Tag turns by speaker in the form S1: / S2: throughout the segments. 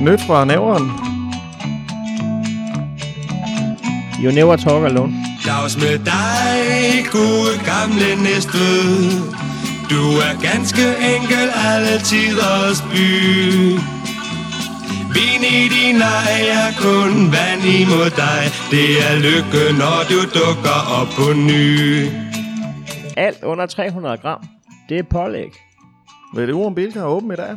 S1: Nyt fra nævren.
S2: You never talk alone.
S3: Dags med dig, gode gamle Næstved. Du er ganske enkel alle tiders by. Vin i din ej er kun vand imod dig. Det er lykke, når du dukker op på ny.
S2: Alt under 300 gram. Det er pålæg.
S1: Ved det ugen Bilka er åben i dag?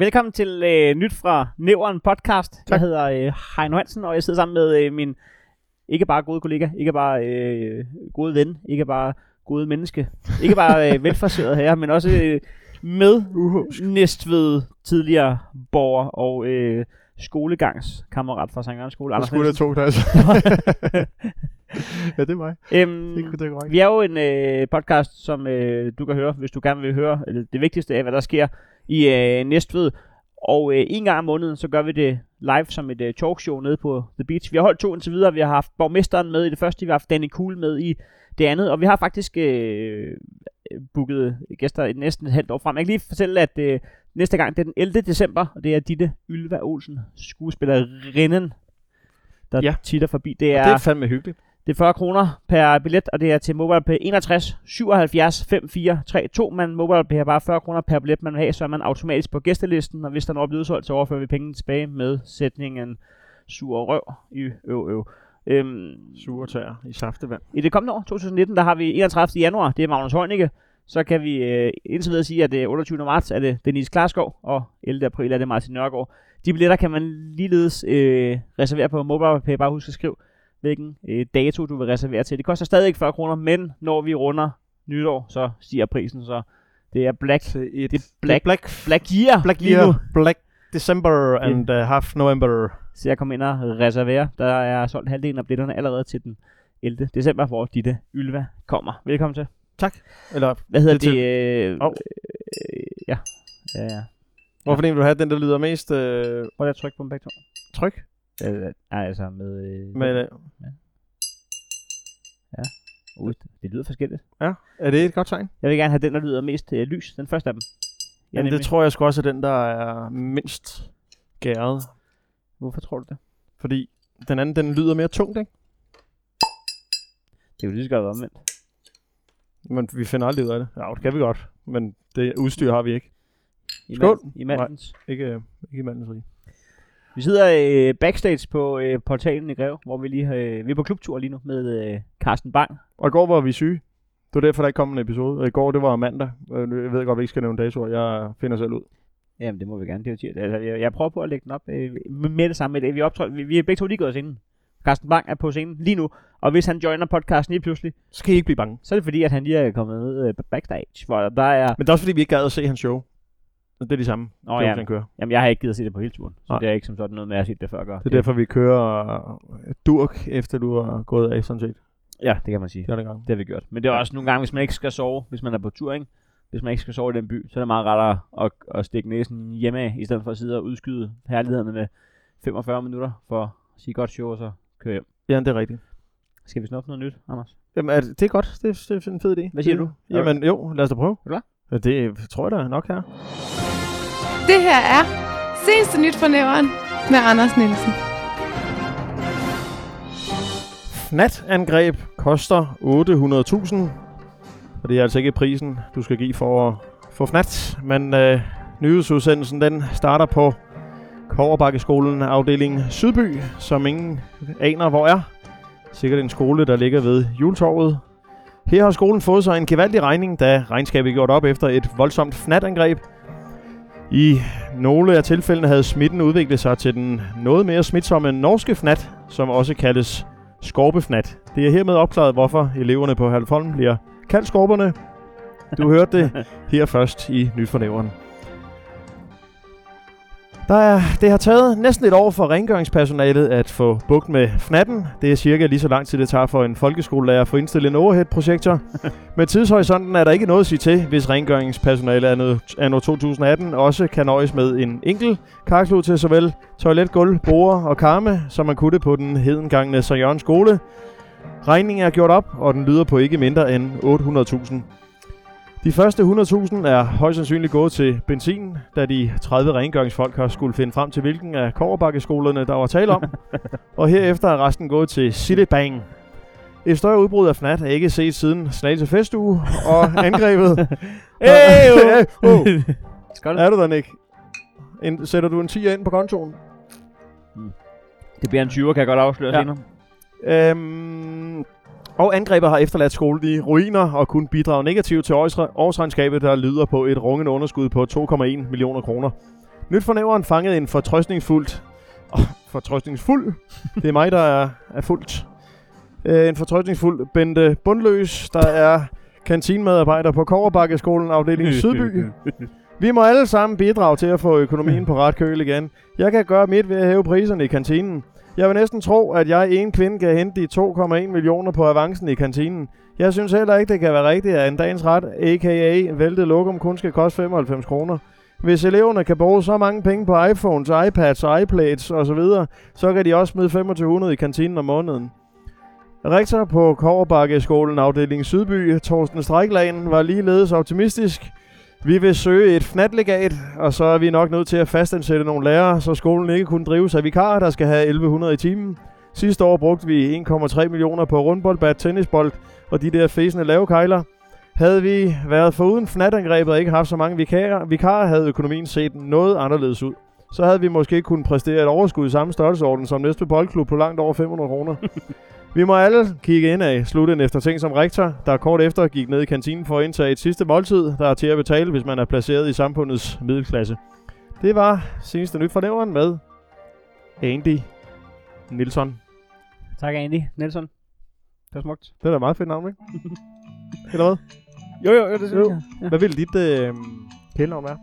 S2: Velkommen til øh, Nyt fra Nævren podcast. Tak. Jeg hedder øh, Heino Hansen, og jeg sidder sammen med øh, min ikke bare gode kollega, ikke bare øh, gode ven, ikke bare gode menneske, ikke bare øh, velforseret her, men også øh, med Næstved tidligere borger og øh, skolegangskammerat fra Sankt Jørgens Skole.
S1: der
S2: Anders
S1: skulle to klasser. ja, det er mig.
S2: Øhm,
S1: Det, det er korrekt.
S2: vi er jo en øh, podcast, som øh, du kan høre, hvis du gerne vil høre eller det vigtigste af, hvad der sker i øh, Næstved. Og øh, en gang om måneden, så gør vi det live som et øh, talkshow nede på The Beach. Vi har holdt to indtil videre. Vi har haft borgmesteren med i det første, vi har haft Danny Kuhl med i det andet. Og vi har faktisk øh, booket gæster i næsten et halvt år frem. Jeg kan lige fortælle, at øh, næste gang, det er den 11. december, og det er Ditte Ylva Olsen, skuespillerinden, der
S1: Ja.
S2: titter forbi. Det er,
S1: Det er fandme hyggeligt.
S2: Det er 40 kroner per billet, og det er til MobilePay 61 77 54 32. Man MobilePay har bare 40 kroner per billet, man vil have, så er man automatisk på gæstelisten, og hvis der når bliver udsolgt, så overfører vi pengene tilbage med sætningen sur røv i øv øv. Øhm,
S1: Sure tær i saftevand.
S2: I det kommende år, 2019, der har vi 31. januar, det er Magnus Heunicke, så kan vi øh, indtil videre sige, at det er 28. marts er det Denise Klarskov, og 11. april er det Martin Nørgaard. De billetter kan man ligeledes øh, reservere på MobilePay. Bare husk at skrive, hvilken øh, dato du vil reservere til. Det koster stadig ikke 40 kroner, men når vi runder nytår, så stiger prisen. Så det er Black,
S1: Til et,
S2: det er Black,
S1: Black,
S2: Black Year,
S1: Black. Year, Black December and uh, half November.
S2: Så jeg kommer ind og reserverer. Der er solgt halvdelen af billetterne allerede til den 11. december, hvor Ditte Ylva kommer. Velkommen til.
S1: Tak. Eller,
S2: Hvad hedder
S1: Det
S2: det? Øh,
S1: Hov.
S2: øh, ja. Ja, ja.
S1: hvorfor ja. vil du have den, der lyder mest øh,
S2: Prøv at trykke på dem begge to.
S1: tryg?
S2: Øh, nej, altså med... Øh,
S1: Men, øh,
S2: uh, det lyder forskelligt.
S1: ja, er det et godt tegn?
S2: Jeg vil gerne have den, der lyder mest øh, lys. Den første af dem. Ja,
S1: Jamen, det tror jeg sgu også er den, der er mindst gæret.
S2: Hvorfor tror du det?
S1: Fordi den anden, den lyder mere tungt, ikke?
S2: Det er jo lige så godt omvendt.
S1: Men vi finder aldrig ud af det. Ja, det kan vi godt. Men det udstyr har vi ikke.
S2: I
S1: Skål.
S2: I mandens.
S1: Ikke, øh, ikke i mandens rige.
S2: Vi sidder øh, backstage på øh, portalen i Greve, hvor vi lige øh, vi er på klubtur lige nu med øh, Carsten Bang.
S1: Og i går var vi syge. Det var derfor, der ikke kom en episode. Og i går, det var mandag. Øh, Jeg ved godt, vi ikke skal nævne datoer. Jeg finder selv ud.
S2: Jamen, det må vi gerne. Det er tirsdag. altså, jeg, jeg, prøver på at lægge den op øh, med det samme. Vi, optræder, vi, vi er begge to lige gået af scenen. Carsten Bang er på scenen lige nu, og hvis han joiner podcasten lige pludselig,
S1: Så skal I ikke blive bange.
S2: så er det fordi, at han lige er kommet ned øh, backstage, hvor der er...
S1: Men det er også fordi, vi ikke gad at se hans show. Det er de samme.
S2: Nå
S1: jokes,
S2: ja,
S1: han kører.
S2: jamen jeg har ikke givet at se det på hele turen, så
S1: Nej.
S2: det er ikke som sådan noget med, at jeg har set det før. Gør.
S1: Det er derfor, vi kører øh, durk, efter du har gået af, sådan set.
S2: Ja, det kan man sige.
S1: Det er det.
S2: Det har vi gjort. Men det er også nogle gange, hvis man ikke skal sove, hvis man er på tur, ikke? Hvis man ikke skal sove i den by, så er det meget rettere at, at stikke næsen hjemme af, i stedet for at sidde og udskyde herlighederne med 45 minutter for at sige godt show, og så køre hjem.
S1: Ja, det er rigtigt.
S2: Skal vi snuppe noget nyt, Anders?
S1: Jamen, er det, det er godt. Det, er- det er en fed idé.
S2: Hvad siger
S1: Det-
S2: du?
S1: Jamen, jo, lad os da prøve.
S2: du klar?
S1: Det tror jeg da nok her.
S4: Det her er Seneste Nyt fra Næveren med Anders Nielsen.
S1: Fnat-angreb koster 800.000. Og det er altså ikke prisen, du skal give for at få fnat. Men øh, nyhedsudsendelsen den starter på Koverbakkeskolen afdeling Sydby, som ingen aner hvor er. Sikkert en skole, der ligger ved Juletorvet. Her har skolen fået sig en gevaldig regning, da regnskabet er gjort op efter et voldsomt fnatangreb, angreb i nogle af tilfældene havde smitten udviklet sig til den noget mere smitsomme norske fnat, som også kaldes skorpefnat. Det er hermed opklaret, hvorfor eleverne på Halvholm bliver kaldt skorperne. Du hørte det her først i Nyt for der er, det har taget næsten et år for rengøringspersonalet at få bugt med fnatten. Det er cirka lige så lang tid, det tager for en folkeskolelærer at få indstillet en overhead-projektor. med tidshorisonten er der ikke noget at sige til, hvis rengøringspersonalet anno, anno 2018 også kan nøjes med en enkelt karklud til såvel toilet, gulv, borde og karme, som man kunne det på den hedengangne Sir Jørgens skole. Regningen er gjort op, og den lyder på ikke mindre end 800.000. De første 100.000 er højst sandsynligt gået til benzin, da de 30 rengøringsfolk har skulle finde frem til, hvilken af koverbakkeskolerne, der var tale om. og herefter er resten gået til Silibang. Et større udbrud af FNAT er ikke set siden Slagelse Festuge, og angrebet...
S2: Hey,
S1: oh.
S2: Skål.
S1: Er du der, Nick? En, sætter du en 10 ind på kontoen?
S2: Det bliver en 20'er, kan jeg godt afsløre
S1: ja.
S2: senere.
S1: Øhm, og angrebet har efterladt skolen i ruiner og kun bidrage negativt til årsregnskabet, der lyder på et rungende underskud på 2,1 millioner kroner. Nyt fornæveren fangede en fortrøstningsfuldt... Oh, fortrøstningsfuld? Det er mig, der er, er fuldt. Uh, en fortrøstningsfuld Bente Bundløs, der er kantinmedarbejder på Koverbakkeskolen afdeling Sydby. Vi må alle sammen bidrage til at få økonomien på ret køl igen. Jeg kan gøre mit ved at hæve priserne i kantinen. Jeg vil næsten tro, at jeg en kvinde kan hente de 2,1 millioner på avancen i kantinen. Jeg synes heller ikke, det kan være rigtigt, at en dagens ret, a.k.a. væltet lokum, kun skal koste 95 kroner. Hvis eleverne kan bruge så mange penge på iPhones, iPads og osv., så kan de også smide 2500 i kantinen om måneden. Rektor på Koverbakkeskolen afdeling Sydby, Torsten Stræklagen, var ligeledes optimistisk. Vi vil søge et fnatlegat, og så er vi nok nødt til at fastansætte nogle lærere, så skolen ikke kunne drives af vikarer, der skal have 1100 i timen. Sidste år brugte vi 1,3 millioner på rundboldbat, tennisbold og de der fæsende lavekejler. Havde vi været foruden fnatangrebet og ikke haft så mange vikarer, vikarer, havde økonomien set noget anderledes ud. Så havde vi måske kunnet præstere et overskud i samme størrelsesorden som næste boldklub på langt over 500 kroner. Vi må alle kigge ind af slutte efter ting som rektor, der kort efter gik ned i kantinen for at indtage et sidste måltid, der er til at betale, hvis man er placeret i samfundets middelklasse. Det var seneste nyt fra nævren med Andy Nilsson.
S2: Tak, Andy. Nelson. Det var smukt.
S1: Det er da et meget fedt navn, ikke? Eller hvad?
S2: Jo, jo, jo det synes jeg. Ja.
S1: Hvad ville dit øh, kælenavn være?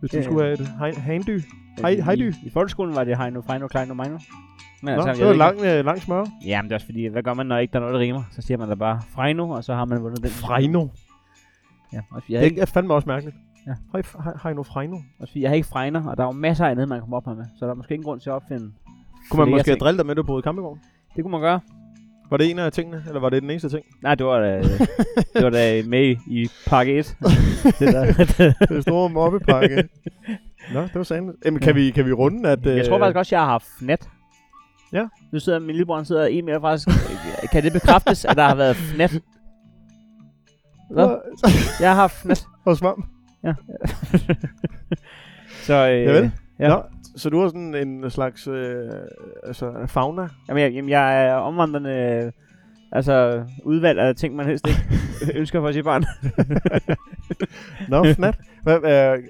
S1: Hvis du
S2: Øh.
S1: skulle have et hej- handy? Hej,
S2: I-
S1: hejdy?
S2: I, I folkeskolen var det Heino, Feino, Kleino, Meino. Men
S1: Nå,
S2: jeg
S1: det var lang, øh, lang smør.
S2: ikke- Jamen, det er også fordi, hvad gør man, når ikke der er noget, der rimer? Så siger man da bare Freino, og så har man vundet den.
S1: Freino.
S2: Ja, også jeg, har ikke,
S1: Det er fandme også mærkeligt.
S2: Ja.
S1: Hej, hej, hej nu Freino.
S2: også fordi jeg har ikke Freiner, og der er jo masser af andet, man kan komme op med. Så der er måske ingen grund til at opfinde
S1: Kunne man måske drillet dig med, at du boede i campingvogn?
S2: Det kunne man gøre.
S1: Var det en af tingene, eller var det den eneste ting?
S2: Nej, det var da, det var da med i, pakke 1. det der.
S1: det store mobbepakke. Nå, det var sandt. Jamen, kan, vi, kan vi runde, at...
S2: Jeg tror faktisk også, jeg har haft fnat.
S1: Ja.
S2: Nu sidder min lillebror sidder en mere faktisk. kan det bekræftes, at der har været fnat? Hvad? Jeg har fnat.
S1: Og svamp.
S2: Så, øh,
S1: Javel.
S2: Ja.
S1: Nå, så du har sådan en slags øh, altså, fauna?
S2: Jamen, jeg, jamen, jeg er omvandrende øh, altså, udvalg af ting, man helst ikke ønsker for sit barn.
S1: Nå, fnat. Hvad,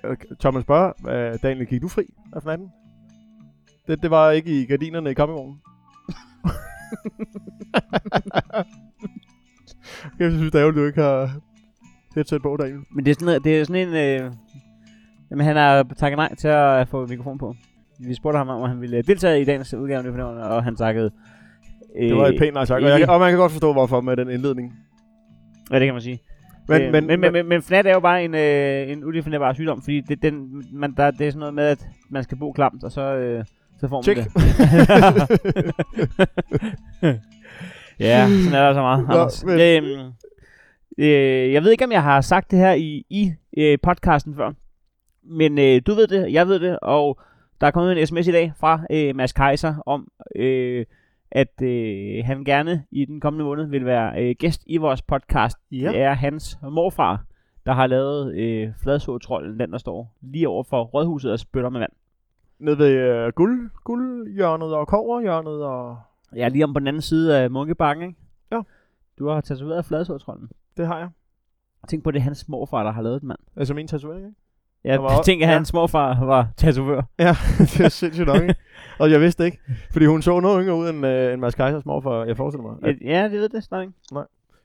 S1: øh, Thomas spørger, øh, Daniel, gik du fri af fnatten? Det, det var ikke i gardinerne i campingvognen. jeg synes, det er du ikke har headset på, Daniel.
S2: Men det er sådan, det er sådan en... Øh, jamen, han har takket nej til at få mikrofon på. Vi spurgte ham om, han ville deltage i dagens udgave af og han takkede... Øh,
S1: Det var et pænt nej tak, og, jeg, og man kan godt forstå, hvorfor med den indledning.
S2: Ja, det kan man sige.
S1: Men,
S2: Øh,
S1: men,
S2: men, men, men, men FNAT er jo bare en, øh, en udefinerbar sygdom, fordi det, den, man, der, det er sådan noget med, at man skal bo klamt, og så, øh, Så får man
S1: Check.
S2: det. ja, sådan er der så meget,
S1: Nå,
S2: Anders.
S1: men-
S2: Øhm, øh, jeg ved ikke, om jeg har sagt det her i, i øh, podcasten før, men øh, du ved det, jeg ved det, og der er kommet en sms i dag fra øh, Mads Kaiser om, øh, at øh, han gerne i den kommende måned vil være øh, gæst i vores podcast.
S1: Ja.
S2: Det er hans morfar, der har lavet øh, Fladsåtrollen, den der står lige over for Rådhuset og spytter med vand.
S1: Nede ved øh, guld, guldhjørnet og koverhjørnet og...
S2: Ja, lige om på den anden side af Munkebakken, ikke?
S1: Ja.
S2: Du har tatoveret Fladsåtrollen.
S1: Det har jeg.
S2: Tænk på, det hans morfar, der har lavet den, mand.
S1: Altså min tatovering, ikke?
S2: Ja,
S1: Der var også-
S2: tænk, at
S1: ja.
S2: hans morfar var tatovør.
S1: Ja, det er sindssygt nok, ikke? Og jeg vidste ikke, fordi hun så noget yngre ud end, øh, end Mads Keisers morfar, jeg forestiller mig. At,
S2: Ja, det ved det snart ikke.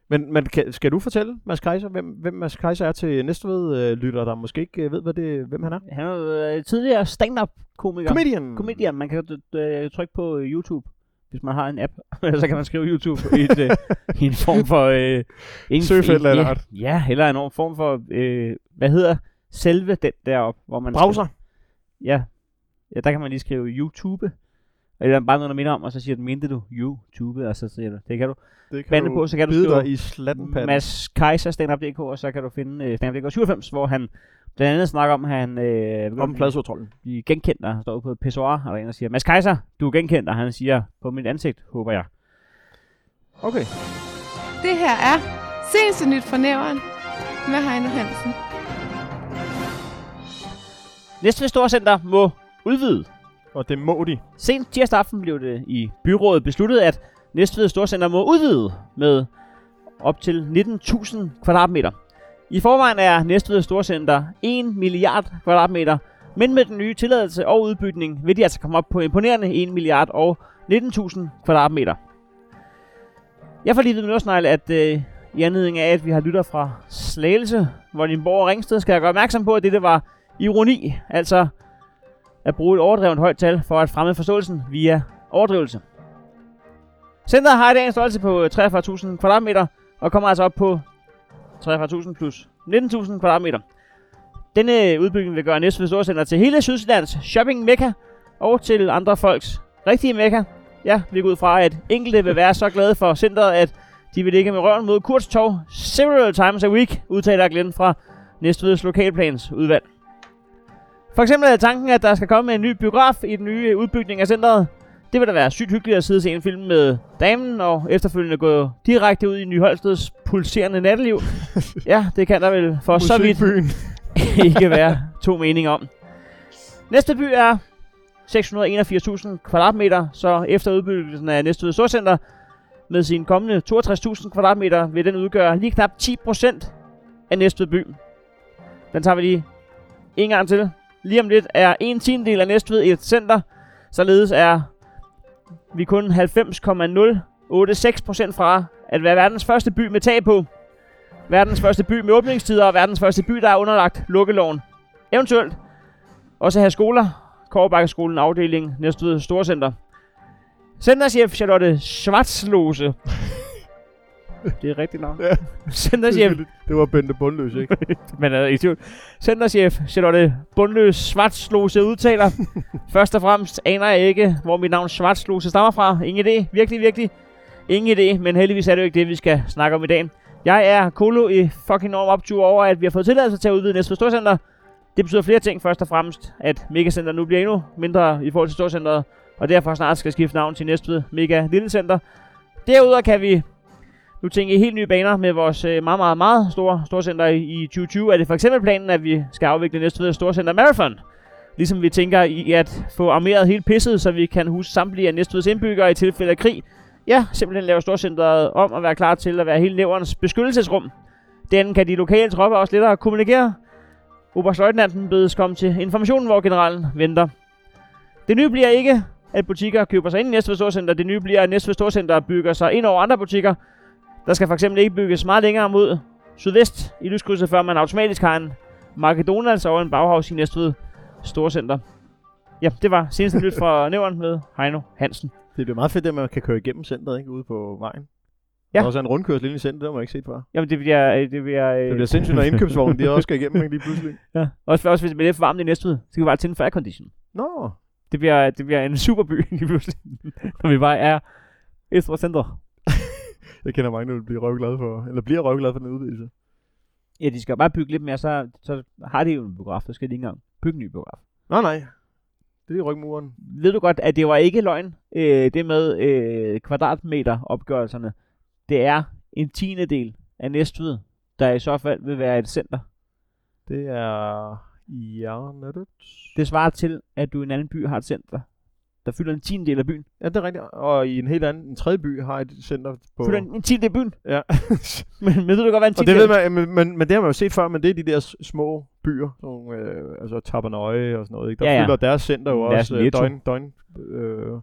S1: Men men kan, skal du fortælle, Mads Kaiser, hvem, hvem Mads Kaiser er til Næstved øh, lytter, der måske ikke øh, ved, hvad det, hvem han er?
S2: Han er øh, tidligere stand-up-komiker.
S1: Comedian!
S2: Comedian. Man kan øh, trykke på øh, YouTube, hvis man har en app. så kan man skrive YouTube i, et, øh, i en form for... Øh, en,
S1: Søgefelt eller
S2: ja,
S1: ret.
S2: ja, eller en form for... Øh, hvad hedder selve den deroppe, hvor man...
S1: Browser.
S2: Ja. ja, der kan man lige skrive YouTube. Eller bare noget, der minder om, og så siger den, mente du YouTube, og så siger du, det kan du.
S1: Det
S2: Bande på, så kan du skrive
S1: i slattenpanden.
S2: Mads Kaiser, standup.dk, og så kan du finde uh, standup.dk 97, hvor han blandt andet snakker om, at han øh,
S1: Om
S2: at
S1: pladsotrollen.
S2: blive genkendt, og han står på et pissoir, og der er en, der siger, Mads Kaiser, du er genkendt, og han siger, på mit ansigt, håber jeg.
S1: Okay.
S4: Det her er Seneste Nyt fra Næveren med Heino Hansen.
S2: Næste Storcenter må udvide.
S1: Og det må de.
S2: Sent tirsdag aften blev det i byrådet besluttet, at Næstved Storcenter må udvide med op til 19.000 kvadratmeter. I forvejen er Næstved Storcenter 1 milliard kvadratmeter, men med den nye tilladelse og udbygning vil de altså komme op på imponerende 1 milliard og 19.000 kvadratmeter. Jeg får lige ved med at øh, i anledning af, at vi har lytter fra Slagelse, Vordingborg og Ringsted, skal jeg gøre opmærksom på, at dette var ironi, altså at bruge et overdrevet højt tal for at fremme forståelsen via overdrivelse. Centeret har i dag en størrelse på 43.000 kvadratmeter og kommer altså op på 43.000 plus 19.000 kvadratmeter. Denne øh, udbygning vil gøre Næstved Storcenter til hele Sydsjællands shopping mekka og til andre folks rigtige mekka. Ja, vi går ud fra, at enkelte vil være så glade for centret, at de vil ligge med røven mod Kurts several times a week, udtaler Glenn fra Næstveds lokalplans udvalg. For eksempel er tanken, at der skal komme en ny biograf i den nye udbygning af centret. Det vil da være sygt hyggeligt at sidde og se en film med damen, og efterfølgende gå direkte ud i Nyholsteds pulserende natteliv. ja, det kan der vel for så vidt ikke være to meninger om. Næste by er 681.000 kvadratmeter, så efter udbyggelsen af Næstved Storcenter med sine kommende 62.000 kvadratmeter vil den udgøre lige knap 10% af Næstved by. Den tager vi lige en gang til. Lige om lidt er en tiendel af Næstved et center, således er vi kun 90,086% fra at være verdens første by med tag på. Verdens første by med åbningstider og verdens første by, der er underlagt lukkeloven. Eventuelt også have skoler. Kårebakkeskolen afdeling Næstved Storcenter. Centerchef Charlotte Schwarzlose. det er rigtigt navn.
S1: Ja.
S2: Centerchef
S1: Det var Bente Bundløs, ikke?
S2: men er i tvivl. Centerchef Charlotte Bundløs Schwarzlose udtaler. Først og fremmest aner jeg ikke, hvor mit navn Schwarzlose stammer fra. Ingen idé. Virkelig, virkelig. Ingen idé, men heldigvis er det jo ikke det, vi skal snakke om i dag. Jeg er kolo i fucking enorm optur over, at vi har fået tilladelse til at udvide Næstved Storcenter. Det betyder flere ting. Først og fremmest, at Megacenter nu bliver endnu mindre i forhold til Storcenteret, og derfor snart skal skifte navn til Næstved Mega Lille Center. Derudover kan vi nu tænke i helt nye baner med vores øh, meget, meget, meget store storcenter i, i 2020. Er det for eksempel planen, at vi skal afvikle Næstved Storcenter Marathon? Ligesom vi tænker i at få armeret helt pisset, så vi kan huske samtlige af Næstveds indbyggere i tilfælde af krig. Ja, simpelthen lave storcenteret om og være klar til at være hele næverens beskyttelsesrum. Den kan de lokale tropper også lettere kommunikere. Oberstløjtnanten bedes komme til informationen, hvor generalen venter. Det nye bliver ikke, at butikker køber sig ind i Næstved Storcenter. Det nye bliver, at Næstved Storcenter bygger sig ind over andre butikker. Der skal fx ikke bygges meget længere mod sydvest i lyskrydset, før man automatisk har en McDonald's og en Bauhaus i Næstved Storcenter. Ja, det var seneste nyt fra Nævren med Heino Hansen.
S1: Det bliver meget fedt, at man kan køre igennem centret, ikke? Ude på vejen.
S2: Ja.
S1: Der er også en rundkørsel ind i centret, det har man ikke set før.
S2: Jamen, det bliver... øh, Det bliver, øh,
S1: Det bliver sindssygt, når indkøbsvognen de også skal igennem ikke, lige pludselig.
S2: ja. Også, også hvis det bliver lidt for varmt i Næstved, så kan vi bare tænde for aircondition.
S1: Nå,
S2: Det bliver, det bliver en superby lige pludselig, når vi bare er stort center.
S1: Jeg kender mange, der vil blive røvglade for, eller bliver røvglade for den udvidelse.
S2: Ja, de skal jo bare bygge lidt mere, så, så har de jo en biograf, så skal de ikke engang bygge en ny biograf.
S1: Nej, nej. Det er rygmuren.
S2: Ved du godt, at det var ikke løgn, øh, det med øh, kvadratmeter opgørelserne. Det er en tiende del af Næstved, der i så fald vil være et center.
S1: Det er Jarnettet.
S2: Det svarer til, at du i en anden by har et center, der fylder en tiende del af byen.
S1: Ja, det er rigtigt. Og i en helt anden, en tredje by har et center på...
S2: Fylder en, en tiende del af byen.
S1: Ja.
S2: Men, men ved du godt, hvad en
S1: og
S2: tiende
S1: det ved man, men, men, men, det har man jo set før, men det er de der små byer, sådan, nogle, øh, altså Tabernøje og sådan noget, ikke? Der
S2: Ja, ja.
S1: fylder deres center jo
S2: Deres
S1: også øh, døgn, døgn øh,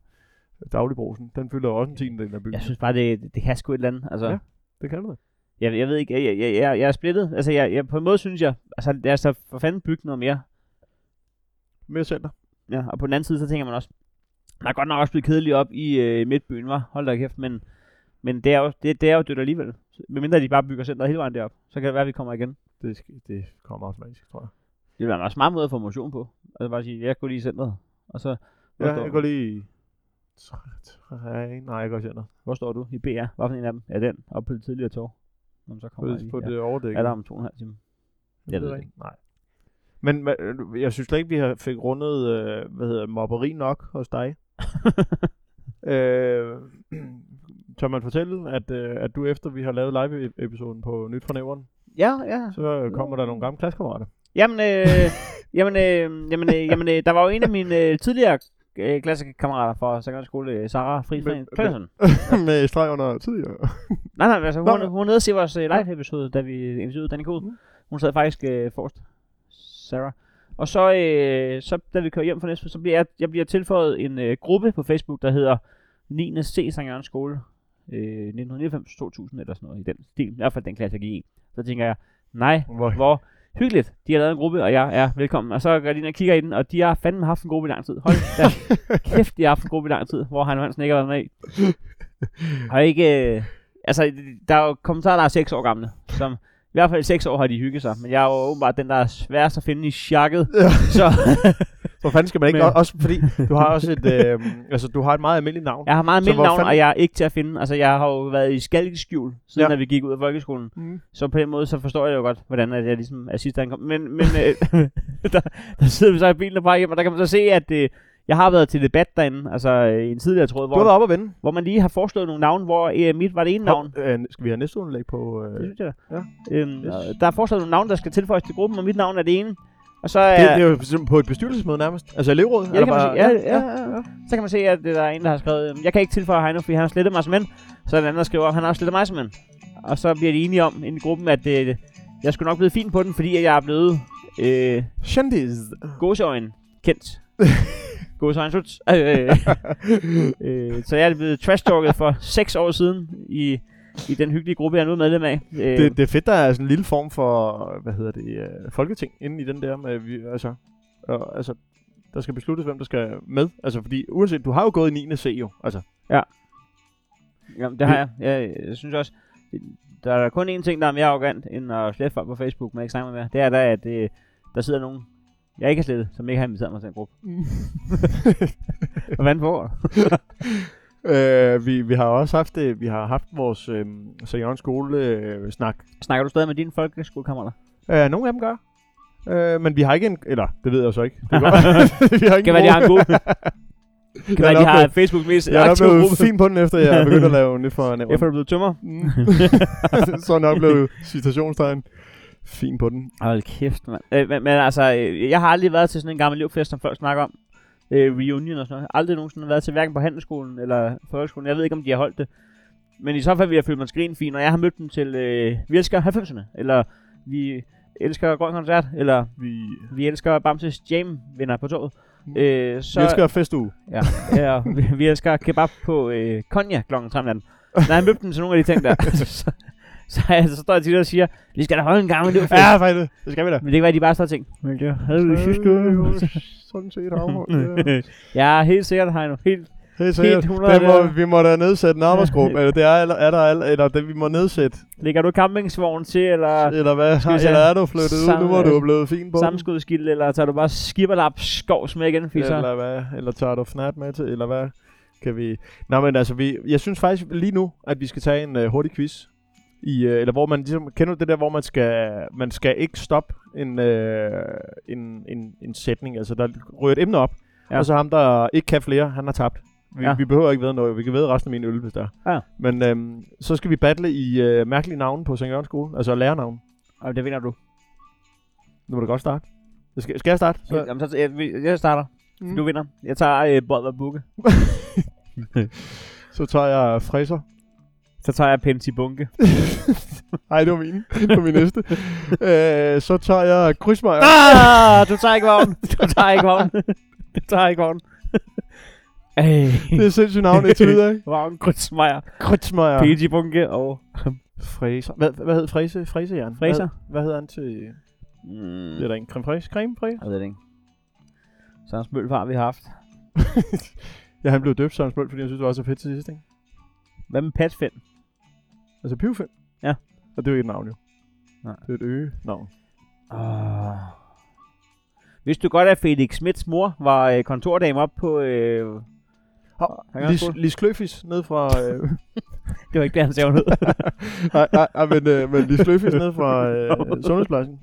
S1: dagligbrusen. Den fylder også en tiende del af byen.
S2: Jeg synes bare, det, det kan sgu et eller andet. Altså,
S1: Ja. Det kan da.
S2: jeg, jeg ved ikke, jeg, jeg, jeg, jeg er splittet. Altså, jeg, jeg, på en måde synes jeg, altså, lad os da for fanden bygge noget mere.
S1: Mere center.
S2: Ja, og på den anden side, så tænker man også, man er godt nok også blevet kedelig op i øh, midtbyen, var. Hold da kæft, men, men det, er jo, det, det er jo dødt alligevel. Medmindre de bare bygger center hele vejen derop, så kan det være, at vi kommer igen.
S1: Det, skal, det kommer automatisk, tror jeg.
S2: Det vil være en smart måde at få motion på. Altså bare sige, jeg går lige i centret. Og så,
S1: Ja, jeg går lige... Tre, nej, jeg går i center.
S2: hvor står du i BR? Hvad for en af dem? Ja, den, oppe på det tidligere tog. Nå, så
S1: På,
S2: kommer jeg
S1: det,
S2: lige.
S1: på
S2: ja.
S1: det overdækket.
S2: Er der om to og en halv time? Jeg ved det
S1: ikke. Nej. Men hva- jeg synes slet ikke, vi har fik rundet, øh, hvad hedder mobberi nok hos dig. Øh, tør man fortælle, at, øh, at du efter vi har lavet live-episoden på Nyt fra Nævren,
S2: Ja, ja.
S1: så øh, kommer der nogle gamle klassekammerater.
S2: Jamen, øh, jamen, øh, jamen, øh, jamen øh, der var jo en af mine øh, tidligere øh, klassekammerater fra Sangerens Skole, øh, Friedrichsen
S1: Men-
S2: Pedersen.
S1: med streg under tidligere.
S2: Nej, nej, altså hun,
S1: Nå,
S2: hun var nede og se vores øh, live-episode, da vi interviewede Danny Kod.
S1: Mm.
S2: Hun sad faktisk øh, forrest. Sarah. Og så, øh, så da vi kører hjem fra Næstved, så bliver jeg, jeg bliver tilføjet en øh, gruppe på Facebook, der hedder 9. C. Sankt Jørgens Skole. Øh, 1999-2000 eller sådan noget i den stil. I hvert fald den klasse, jeg gik i. Så tænker jeg, nej,
S1: Hvor,
S2: hvor hyggeligt. De har lavet en gruppe, og jeg er velkommen. Og så går jeg lige og kigger i den, og de har fandme haft en gruppe i lang tid. Hold da kæft, de har haft en gruppe i lang tid, hvor han Hansen ikke har været med i. Og ikke... Øh, altså, der er jo kommentarer, der er 6 år gamle, som i hvert fald i 6 år har de hygget sig. Men jeg er jo åbenbart den, der er sværest at finde i chakket.
S1: Ja.
S2: Så
S1: hvor fanden skal man ikke?
S2: Men-.
S1: Også fordi, du har også et, øh, altså, du har et meget almindeligt navn.
S2: jeg har meget almindeligt navn,
S1: fanden-
S2: og jeg er ikke til at finde. Altså, jeg har jo været i skalkeskjul, siden
S1: Ja.
S2: ja. vi gik ud af folkeskolen.
S1: Mm.
S2: Så på den måde, så forstår jeg jo godt, hvordan at jeg ligesom er sidst ankom. Men, men øh, der, der sidder vi så i bilen og bare hjem, og der kan man så se, at øh, jeg har været til debat derinde, altså øh, i en tidligere tråd,
S1: Du
S2: hvor,
S1: været op og vende.
S2: hvor man lige har foreslået nogle navne, hvor øh, mit var det ene navn.
S1: Øh, skal vi have næste underlæg på?
S2: Det
S1: Øh,
S2: synes jeg da.
S1: Ja.
S2: Øhm,
S1: Yes.
S2: Der er foreslået nogle navne, der skal tilføjes til gruppen, og mit navn er det ene. Og så er,
S1: det, det, er jo på et bestyrelsesmøde nærmest. Altså elevråd?
S2: Ja, det kan man sige. Ja, ja, ja, ja. Så kan man se, at øh, der er en, der har skrevet, øhm, jeg kan ikke tilføje Heino, fordi han har slettet mig som ven. Så er der en anden, der skriver, at han har også slettet mig som ven. Og så bliver de enige om i gruppen, at øh, jeg skulle nok blive fin på den, fordi at jeg er blevet øh,
S1: Shandis.
S2: gåseøjen kendt. gåseøjen slut. Øh, så jeg er blevet trash-talket for 6 år siden i, i den hyggelige gruppe, jeg er nu medlem af. Øh,
S1: det, det er fedt, der er sådan en lille form for, hvad hedder det, øh, folketing inde i den der med, vi, altså, og, altså, der skal besluttes, hvem der skal med. Altså, fordi uanset, du har jo gået i 9. C jo, altså.
S2: Jamen, det har jeg. jeg. Jeg synes også, der er kun én ting, der er mere arrogant, end at slette folk på Facebook, man ikke snakker med. Det er da, at øh, der sidder nogen, jeg ikke har slettet, som ikke har inviteret mig til en gruppe. Hvad for?
S1: øh, vi, vi har også haft det, vi har haft vores øh, St. skole øh, snak.
S2: Snakker du stadig med dine folkeskolekammerater?
S1: Øh, nogle af dem gør. Øh, men vi har ikke en, eller det ved jeg så ikke. Det vi har ikke
S2: Kan være, de har en
S1: gruppe.
S2: Kan
S1: Jeg
S2: være, de har Facebook mest
S1: Jeg er blevet fin på den, efter jeg er begyndt at lave nyt for nævren.
S2: Efter du blevet tømmer.
S1: Mm. så er nok blevet citationstegn. Fin på den.
S2: Hold kæft, mand. Øh, men, men altså, øh, jeg har aldrig været til sådan en gammel elevfest, som folk snakker om. Øh, reunion og sådan noget. Aldrig nogensinde været til hverken på handelsskolen eller folkeskolen. Jeg ved ikke, om de har holdt det. Men i så fald vil jeg føle mig skrinfin, når jeg har mødt dem til, øh, vi elsker 90'erne, eller vi elsker Grøn Koncert, eller
S1: Vi,
S2: vi elsker Bamses Jam vinder på toget.
S1: Mm.
S2: Øh,
S1: så... vi elsker festuge.
S2: Ja, ja vi, vi elsker kebab på øh, Konya klokken 3 om natten. Når jeg mødte dem til nogle af de ting der, så, så, så, så står jeg tit og siger, vi skal da holde en gammel elevfest.
S1: Ja, faktisk. Det skal vi da.
S2: Men det kan være, at de bare står og tænker, men det havde vi sidste uge.
S1: Sådan set afholdt. ja.
S2: Jeg helt sikkert, Heino. Helt,
S1: Helt seriøst.
S2: 100
S1: Det må, vi må da nedsætte en arbejdsgruppe. eller det er, eller, er der, al- eller det, vi må nedsætte.
S2: Ligger du campingsvogn til, eller
S1: Eller hvad?
S2: Skal.
S1: Eller er du flyttet ud? Nu
S2: Sam-
S1: må du jo blevet fin på. den.
S2: sammenskudskild, eller tager du bare skipperlap skovs med igen, Fisser?
S1: Eller hvad? Eller tager du fnat med til? Eller hvad? Kan vi... Nå, men altså, vi, jeg synes faktisk lige nu, at vi skal tage en uh, hurtig quiz. I, uh, eller hvor man ligesom, kender du det der, hvor man skal, man skal ikke stoppe en, uh, en, en, en sætning. Altså, der ryger et emne op,
S2: Ja.
S1: ja. og så ham, der ikke kan flere, han har tabt. Vi,
S2: Ja.
S1: ja. vi behøver ikke ved noget. Vi kan ved resten af min øl, hvis der er.
S2: Ja.
S1: Men øhm, så skal vi battle i uh, mærkelige navne på St. Jørgens skole. Altså lærernavn.
S2: Og det vinder du.
S1: Nu må du godt starte. Skal, skal jeg starte?
S2: Så. Jamen, så, jeg, jeg starter.
S1: Mm.
S2: Du vinder. Jeg tager øh, Bold og Bukke.
S1: Så tager jeg fræser.
S2: Så tager jeg Penti Bunke.
S1: Nej, det var min. Det var min næste. øh, så tager jeg krydsmeier.
S2: ah, du tager ikke vognen. Du tager ikke vognen. du tager ikke vognen. Ej.
S1: Det er sindssygt navn indtil videre, ikke?
S2: Vogn, Krydsmeier,
S1: Krydsmeier.
S2: Penti Bunke og...
S1: Fræser. Hvad, hvad hed Fræse? Fræsejern?
S2: Fræser?
S1: Hvad, hvad hedder han til...
S2: Mm,
S1: Det er der en creme fraiche? Creme fraiche?
S2: jeg ved det ikke. Sådan en smølf har vi haft.
S1: Ja, han blev døbt Søren Spøl, fordi han synes, det var så fedt til sidst, ikke?
S2: Hvad med Patfind?
S1: Altså Pivfind.
S2: Ja.
S1: Og det er jo ikke et navn, jo.
S2: Nej.
S1: Det er et øge navn.
S2: Oh. Vidste du godt, at Felix Smits mor var øh, kontordame op på... Øh,
S1: Lis, Lis Kløfis ned fra... Øh,
S2: det var ikke det, han sagde, hun hed.
S1: nej, nej, nej, men, øh, men Lis Kløfis ned fra øh, Sundhedspladsen.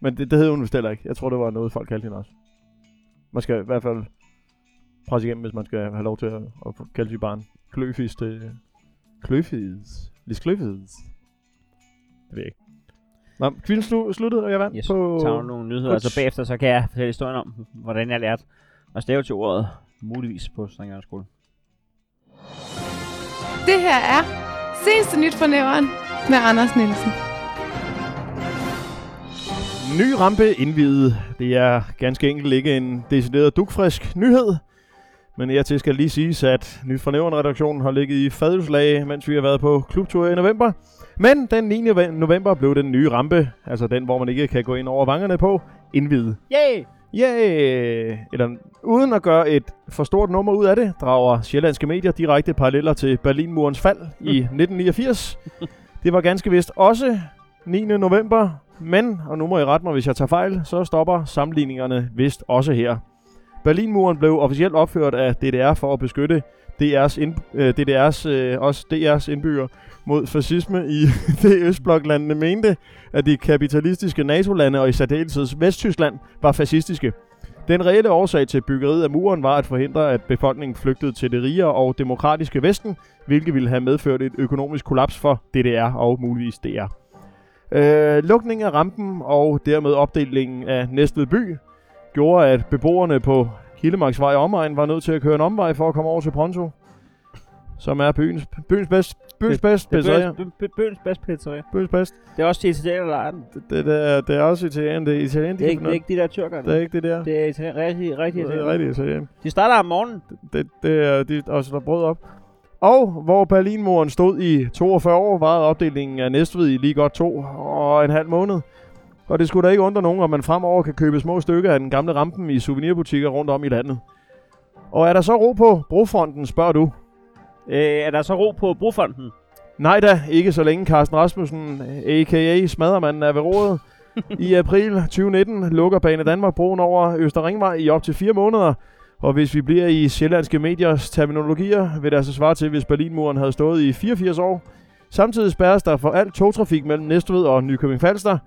S1: Men det, det hed hun vist heller ikke. Jeg tror, det var noget, folk kaldte hende også. Man skal i hvert fald presse igennem, hvis man skal have lov til at, at kalde sit barn Kløfis til... Kløfis. Lis Kløfis. Det ved jeg ikke. Nå, kvinden slu, sluttede, og jeg vandt
S2: Yes,
S1: på...
S2: tager nogle nyheder, og så
S1: Kuts.
S2: bagefter så kan jeg fortælle historien om, hvordan jeg lærte at stave til ordet muligvis på St. Jørgens skole.
S4: Det her er Seneste Nyt fra Næveren med Anders Nielsen.
S1: Ny rampe indvidet. Det er ganske enkelt ikke en decideret dugfrisk nyhed. Men hertil skal lige siges, at Nyt fra Nævren-redaktionen har ligget i fadelslag, mens vi har været på klubtur i november. Men den 9. november blev den nye rampe, altså den, hvor man ikke kan gå ind over vangerne på, indvidet.
S2: Yay!
S1: Yeah! Eller uden at gøre et for stort nummer ud af det, drager sjællandske medier direkte paralleller til Berlinmurens fald i 1989. Det var ganske vist også 9. november, men, og nu må I rette mig, hvis jeg tager fejl, så stopper sammenligningerne vist også her. Berlinmuren blev officielt opført af DDR for at beskytte DR's, ind, øh, DDR's, øh, også DR's indbygger mod fascisme i det Østbloklandene mente, at de kapitalistiske NATO-lande og i særdeleshed Vesttyskland var fascistiske. Den reelle årsag til byggeriet af muren var at forhindre, at befolkningen flygtede til det rigere og demokratiske Vesten, hvilket ville have medført et økonomisk kollaps for DDR og muligvis DR. Øh, lukningen af rampen og dermed opdelingen af Næstved by gjorde, at beboerne på Hildemarksvej og omegn var nødt til at køre en omvej for at komme over til Pronto, som er byens, byens bedst, byens bedst,
S2: Det
S1: pizzeria.
S2: er Bøgens bedste pizzeria.
S1: Byens bedst.
S2: Det er også til italiener, der er den.
S1: Det, det, er, det er også italien. Det er italien, de
S2: Det er ikke, det er ikke de der tyrkere.
S1: det er ikke det der.
S2: Det er italien, rigtig, rigtig
S1: Det er rigtig italien.
S2: De starter om morgenen.
S1: Det, det er de, også der brød op. Og hvor Berlinmuren stod i 42 år, varede opdelingen af Næstved i lige godt to og en halv måned. Og det skulle da ikke undre nogen, om man fremover kan købe små stykker af den gamle rampen i souvenirbutikker rundt om i landet. Og er der så ro på brofronten, spørger du?
S2: Øh, er der så ro på brofonden?
S1: Nej da, ikke så længe Carsten Rasmussen, a.k.a. Smadermanden, er ved rådet. I april 2019 lukker Bane Danmark broen over Østerringvej i op til fire måneder. Og hvis vi bliver i sjællandske mediers terminologier, vil det altså svare til, hvis Berlinmuren havde stået i 84 år. Samtidig spærres der for alt togtrafik mellem Næstved og Nykøbing Falster.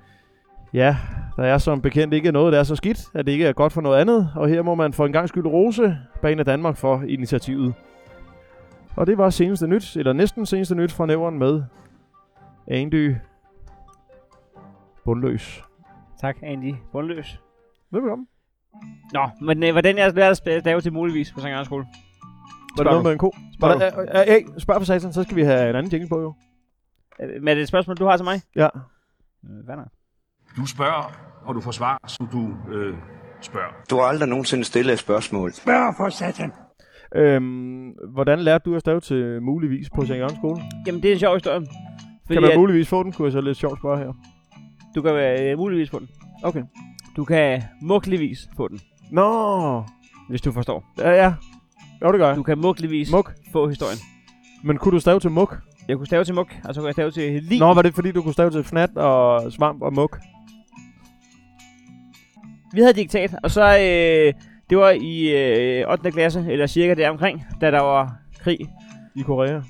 S1: Ja, der er som bekendt ikke noget, der er så skidt, at det ikke er godt for noget andet. Og her må man for en gang skyld rose Bane Danmark for initiativet. Og det var seneste nyt, eller næsten seneste nyt fra nævren med Andy Bundløs.
S2: Tak, Andy. Bundløs.
S1: Velkommen.
S2: Nå, men øh, hvordan lærer at stave til muligvis på St. Jørgens skole?
S1: Var det noget med en ko?
S2: Spørg
S1: Hvordan, øh, øh, øh, spørg for satan, så skal vi have en anden jingle på jo.
S2: Øh, Men er det et spørgsmål, du har til mig?
S1: Ja.
S2: Øh, Hvad er
S5: Du spørger, og du får svar, som du øh, spørger.
S6: Du har aldrig nogensinde stillet et spørgsmål.
S5: Spørg for satan.
S1: Øhm, hvordan lærte du at stave til muligvis på St. Jørgens skole?
S2: Jamen, det er en sjov historie. Fordi
S1: Kan man
S2: at
S1: muligvis få den, kunne jeg så lidt sjovt spørge her.
S2: du kan øh, muligvis få den.
S1: Okay.
S2: Du kan mugligvis få den,
S1: Nå,
S2: hvis du forstår.
S1: ja, ja. Jo, det gør jeg.
S2: Du kan mugligvis
S1: Muk.
S2: få historien.
S1: Men kunne du stave til muk?
S2: Jeg kunne stave til muk, og så kunne jeg stave til lige.
S1: Nå, var det fordi, du kunne stave til fnat og svamp og muk?
S2: Vi havde diktat, og så øh, det var i øh, 8. klasse, eller cirka der omkring, da der var krig.
S1: I Korea.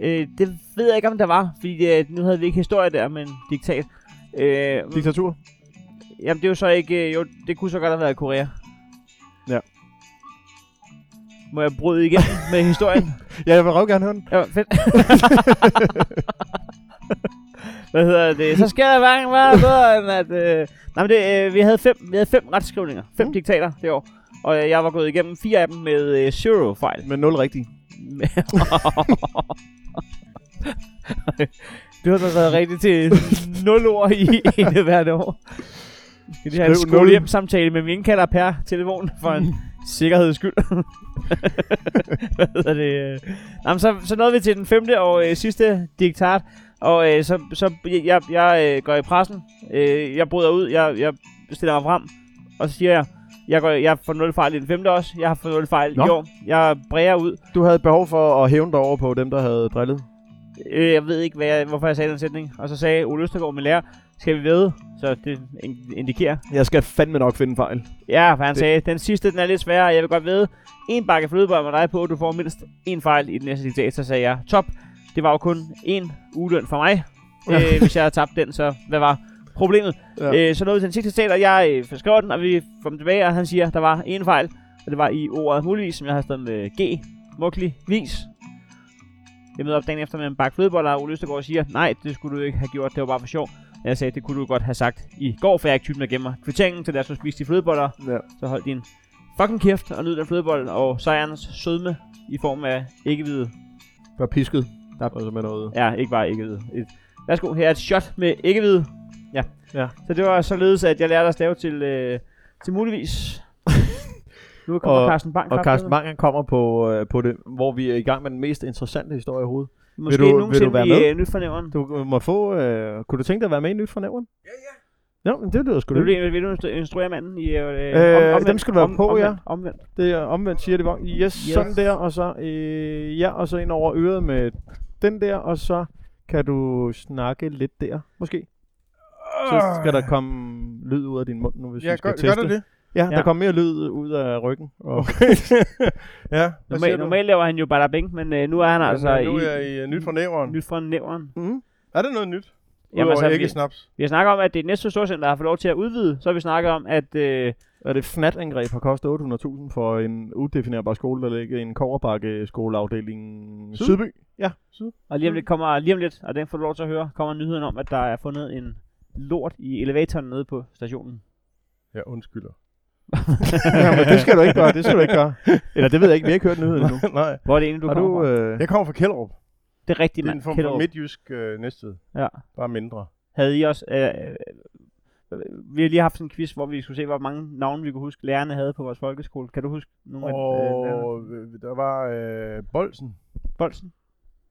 S2: Øh, det ved jeg ikke, om der var, fordi øh, nu havde vi ikke historie der, men diktat. Øh,
S1: Diktatur.
S2: Jamen, det er jo så ikke... Øh, jo, det kunne så godt have været i Korea.
S1: Ja.
S2: Må jeg bryde igen med historien?
S1: Ja, jeg vil rigtig gerne høre den.
S2: Ja, fedt. Hvad hedder det? Så skal der hverken være bedre end at... Øh... Nej, men det, øh, vi, havde fem, vi havde fem retskrivninger. Fem
S1: Mm.
S2: diktater det år. Og øh, jeg var gået igennem fire af dem med øh, zero fejl.
S1: Med nul rigtigt.
S2: du har så været rigtig til 0 ord i ene hvert år. Skal lige have en skole
S1: nul.
S2: hjem samtale med min kalder per telefon for en sikkerheds skyld. Hvad hedder det? øh? Nå, men så, så nåede vi til den femte og øh, sidste diktat. Og øh, så, så jeg, jeg øh, går i pressen. Øh, jeg bryder ud. Jeg, jeg stiller mig frem. Og så siger jeg, jeg, går, jeg får 0 fejl i den femte også. Jeg har fået 0 fejl
S1: Nå.
S2: i år. Jeg bræger ud.
S1: Du havde behov for at hævne dig over på dem, der havde drillet.
S2: Øh, jeg ved ikke, hvad jeg, hvorfor jeg sagde den sætning. Og så sagde Ole Østergaard, min lærer, skal vi ved? Så det in- indikerer.
S1: Jeg skal fandme nok finde fejl.
S2: Ja, for han
S1: Det-
S2: sagde, den sidste, den er lidt sværere. Jeg vil godt ved, en bakke flødebold med dig på, du får mindst en fejl i den næste diktat. Så sagde jeg, top. Det var jo kun en ugeløn for mig.
S1: Ja.
S2: øh, hvis jeg havde tabt den, så hvad var problemet?
S1: Ja.
S2: Øh, så nåede vi til den sidste citat, og jeg øh, skriver den, og vi dem tilbage, og han siger, der var en fejl. Og det var i ordet muligvis, som jeg havde skrevet med G. Mukkelig vis. Jeg møder op dagen efter med en bakke flødeboller, og Ole Østergaard siger, nej, det skulle du ikke have gjort, det var bare for sjov. Jeg sagde, det kunne du godt have sagt i går, for jeg er ikke typen, der gemmer kvitteringen til, da du spiste de flødeboller.
S1: Ja.
S2: Så hold din fucking kæft og nyd den flødebold, og sejrens sødme i form af ikke hvide.
S1: Var pisket.
S2: Der-
S1: Og så med noget.
S2: Ja, ikke bare ikke. Et, værsgo, her er et shot med ikke hvide. Ja.
S1: Ja.
S2: Så det var således, at jeg lærte at stave til, øh, til muligvis. nu kommer
S1: Og-
S2: Carsten Bang.
S1: Og Carsten Bang han kommer på, øh, på det, hvor vi er i gang med den mest interessante historie overhovedet.
S2: Måske
S1: Vil du- vil du være
S2: i
S1: med?
S2: øh, nyt fornævren.
S1: Du må få... Øh, kunne du tænke dig at være med i Nyt for Nævren? Ja, ja. Jo, men det lyder sgu
S2: Vil du,
S1: det.
S2: vil, vil du instru- instruere manden i øh,
S1: Øh,
S2: omvendt,
S1: dem skal du være på, ja.
S2: omvendt, Omvendt.
S1: Det er omvendt, siger det var. Yes, yes, sådan der, og så, øh, ja, og så ind over øret med den der, og så kan du snakke lidt der, måske. Så skal der komme lyd ud af din mund nu, hvis
S7: Ja,
S1: vi skal
S7: gør,
S1: teste.
S7: gør der det?
S1: Ja, der
S2: Ja.
S1: kommer mere lyd ud af ryggen. Og
S7: Okay. ja,
S2: Normalt, normalt laver han jo bada bing, men øh, nu er han altså
S7: øh, nu
S2: i,
S7: er jeg i uh, nyt fra nævren.
S2: nyt fra nævren.
S1: mm,
S7: Er der noget nyt?
S2: Jamen, altså,
S7: ikke
S2: vi-
S7: snaps.
S2: Vi har snakket om, at det næste storcenter har fået lov til at udvide. Så har vi snakket om, at øh,
S1: er det fnat-angreb har kostet 800.000 for en udefinerbar skole, der ligger i en koverbakke skoleafdeling
S7: Syd?
S1: Sydby. Ja,
S2: og lige om lidt kommer lige om lidt, og den får du lov til at høre, kommer nyheden om, at der er fundet en lort i elevatoren nede på stationen.
S7: Jeg undskylder.
S1: ja men det skal du ikke gøre, det skal du ikke gøre. Eller det ved jeg ikke, vi har ikke hørt nyheden endnu.
S7: Nej.
S2: Hvor er det egentlig, du
S1: Har
S2: kommer
S1: du,
S2: fra?
S1: øh,
S7: Jeg kommer fra Kjellerup.
S2: Det er rigtigt,
S7: Det er en
S2: mand.
S7: form for
S2: Kjellerup.
S7: midtjysk øh, næsted.
S2: Ja.
S7: Bare mindre.
S2: Havde I også... Øh, vi har lige haft sådan en quiz, hvor vi skulle se, hvor mange navne vi kunne huske, lærerne havde på vores folkeskole. Kan du huske nogle af øh?
S7: Og øh, der var øh, Bolsen.
S2: Bolsen?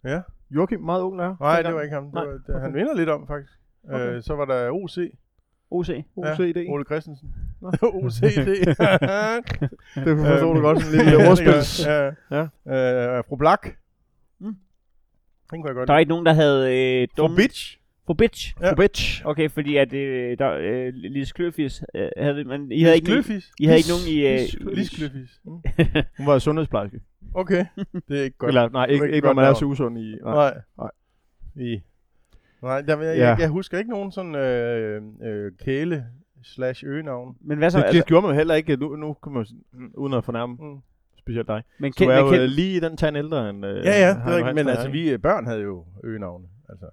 S7: Ja.
S1: Joachim, meget ung lærer.
S7: Nej, det var ikke ham. Det
S1: Nej,
S7: var, det, Han minder lidt om, faktisk.
S1: Okay.
S7: Øh, så var der OC.
S2: OC.
S1: OCD.
S7: Ole Christensen. OCD.
S1: Det forstår du godt, sådan
S7: Ja, gør jeg. Ja. ja. Øh, fru Blak.
S2: Mm.
S7: Den kunne jeg godt
S2: Der var ikke nogen, der havde øh,
S7: Fru
S2: dumme... For bitch.
S7: Ja.
S1: Ja. Bitch.
S2: Okay, fordi at øh, der, øh, Lise Kløfis øh, havde, men I havde ikke, nogen-
S7: Kløfis.
S2: I havde ikke nogen i... Øh,
S1: Lis-
S7: Lis Kløfis.
S1: Hun var sundhedsplejerske.
S7: Okay. Det er ikke godt.
S1: Eller, nej, ikke,
S7: Ikke
S1: ikke når
S7: godt
S1: man er så usund i. Nej.
S7: Nej.
S1: Nej.
S7: I. Nej, der, jeg,
S1: Ja.
S7: jeg, jeg, husker ikke nogen sådan øh, øh, kæle slash øgenavn.
S2: men hvad så?
S1: Det,
S2: Altså,
S1: det gjorde man heller ikke, nu, nu kan man, s- mm, uden at fornærme
S7: Mm.
S1: specielt dig.
S2: men
S1: Du
S2: kendt,
S1: er
S2: men
S1: jo
S2: kendt,
S1: øh, lige i den tand ældre end... Øh,
S7: Ja, ja, det er rigtigt, men
S1: Hansen
S7: altså vi børn havde jo øgenavne. Altså.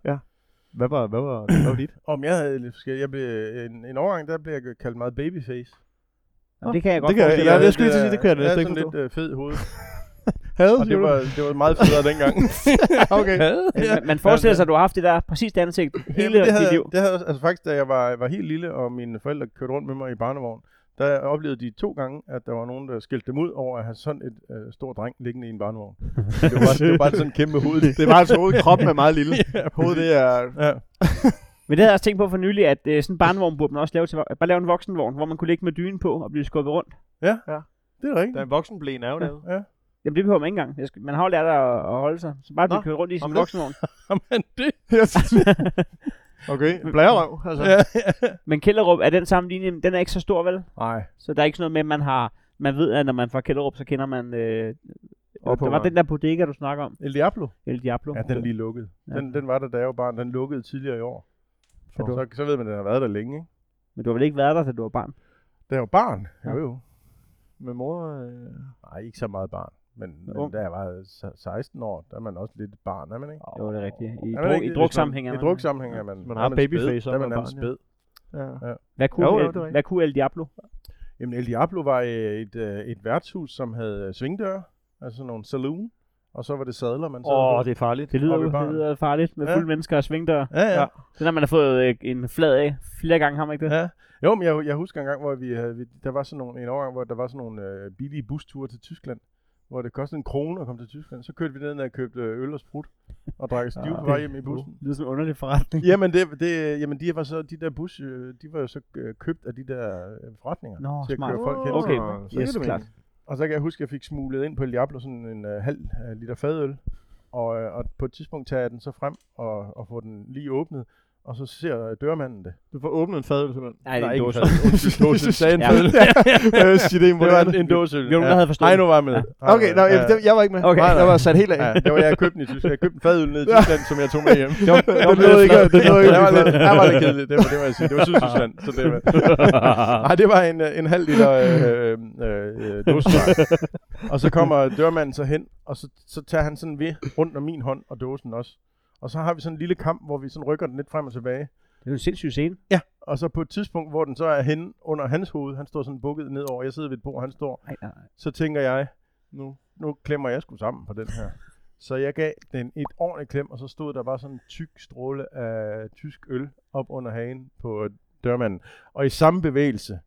S1: Hvad var, hvad var, hvad var dit?
S7: Om jeg havde lidt forskelligt. Jeg blev, en, en overgang, der blev jeg kaldt meget babyface.
S2: det kan jeg godt
S1: det kan jeg- ja,
S2: mig.
S1: jeg skulle lige til at sige, det kan jeg næsten
S7: Jeg
S1: ikke
S7: sådan lidt øh, fed hoved.
S1: Havde,
S7: Og det var, det var meget federe dengang.
S1: okay.
S2: Man, man forestiller sig, at du har haft det der præcis det ansigt hele
S7: Jamen, det
S2: dit
S7: havde,
S2: liv.
S7: det havde, altså faktisk, da jeg var, var helt lille, og mine forældre kørte rundt med mig i barnevogn, der oplevede de to gange, at der var nogen, der skældte dem ud over at have sådan et øh, stor dreng liggende i en barnevogn. det, var, det var bare sådan en kæmpe hoved.
S1: Det var altså hovedet, kroppen er meget lille. Hovedet, det er...
S7: Ja.
S2: Men det havde jeg også tænkt på for nylig, at øh, sådan en barnevogn burde man også lave til, bare lave en voksenvogn, hvor man kunne ligge med dynen på og blive skubbet rundt.
S7: Det er rigtigt.
S1: Der er en voksenblæn er jo lavet.
S7: Ja.
S2: Jamen, det behøver man ikke engang. Jeg skal, man har jo lært at, at holde sig. Så bare blive kørt rundt i sin voksenvogn.
S7: Jamen det.
S1: okay, blærerøv. Altså.
S7: Ja.
S2: Men Kælderup, er den samme linje, den er ikke så stor, vel?
S7: Nej.
S2: Så der er ikke sådan noget med, at man har... Man ved, at når man får Kælderup, så kender man... Øh,
S1: Op
S2: der var den der bodega, du snakker om.
S7: El Diablo?
S2: El Diablo.
S7: Ja, den er lige lukket.
S2: Ja.
S7: Den, den var der, da jeg var barn. Den lukkede tidligere i år.
S2: Så
S7: Så,
S2: du-
S7: så, så ved man, at den har været der længe, ikke?
S2: Men du har vel ikke været der, da du var barn?
S7: Da jeg var barn?
S2: Ja.
S7: Jo, jo.
S1: Med mor... Øh...
S7: Nej, ikke så meget barn. Men, men da jeg var se- 16 år, der er man også lidt et barn, er man ikke?
S2: Jo, det er rigtigt. I,
S7: Er
S2: druk,
S7: ikke?
S2: i druksammenhæng
S7: man-
S2: er
S7: I
S2: man.
S7: druksammenhæng er man.
S1: Man har
S7: man
S1: babyface, så
S7: Der
S1: er
S7: man nærmest
S1: barn,
S7: spæd.
S1: Ja.
S2: Hvad kunne,
S1: Jo, jo,
S2: El, hvad kunne El Diablo?
S7: Jamen, El Diablo var øh, et, øh, et værtshus, som havde øh, svingdøre, altså sådan nogle saloon, og så var det sadler, man sad
S1: Åh,
S7: på.
S1: det er farligt.
S2: Det lyder,
S7: i
S2: det lyder farligt med
S7: Ja.
S2: fulde mennesker og svingdør.
S7: Ja, ja.
S1: Ja.
S2: Er, når man har fået øh, en flad af flere gange, har man ikke det?
S7: ja. Jo, men jeg, jeg husker en gang, hvor vi havde, vi, der var sådan nogle, en overgang, hvor der var sådan nogle øh, billige busture til Tyskland, hvor det kostede en krone at komme til Tyskland. Så kørte vi ned og købte øh, øl og sprut, og drak stiv på vej hjem i bussen.
S2: Det lyder som en underlig forretning.
S7: Jamen, det, det, jamen de, var så, de der bus, øh, de var jo så øh, købt af de der forretninger
S2: Nå,
S7: til at
S2: smart.
S7: køre folk hen.
S2: Okay,
S1: så
S2: yes,
S1: det
S2: klart.
S7: Og så kan jeg huske, at jeg fik smuglet ind på El Diablo sådan en øh, halv øh, liter fadøl. Og, og på et tidspunkt tager jeg den så frem og, og får den lige åbnet. Og så ser dørmanden det.
S1: Du får åbnet en fadøl, simpelthen.
S2: Nej, det er en
S7: ikke
S2: dåse.
S7: fadøl. Undskyld, dåse. Sagde en
S2: Ja.
S7: fadøl.
S1: Øh, sig det,
S7: Det var en, en dåseøl.
S2: Jo, nogen, der havde forstået
S7: Ej, nu var jeg med.
S1: Okay, nå, jeg, det, jeg var ikke med.
S2: Okay.
S1: Nej, jeg var sat helt af.
S7: Ja, det var jeg, jeg købte den i Tyskland. Jeg købte en fadøl ned i Tyskland, som jeg tog med hjem.
S1: Det ikke, det nåede ikke.
S7: det var lidt, der var lidt kedeligt. Det var, det var, jeg sige. det var Sydtyskland. Så det var, Nej, det var en, en halv liter øh, øh, øh, dåsevej. og så kommer dørmanden så hen, og så, så tager han sådan ved rundt om min hånd og dåsen også. Og så har vi sådan en lille kamp, hvor vi sådan rykker den lidt frem og tilbage.
S2: Det er jo en sindssyg scene.
S7: Ja. Og så på et tidspunkt, hvor den så er henne under hans hoved, han står sådan bukket nedover, jeg sidder ved et bord, han står,
S2: Nej, nej.
S7: så tænker jeg, nu, nu klemmer jeg sgu sammen på den her. Så jeg gav den et ordentligt klem, og så stod der bare sådan en tyk stråle af tysk øl op under hagen på dørmanden. Og i samme bevægelse,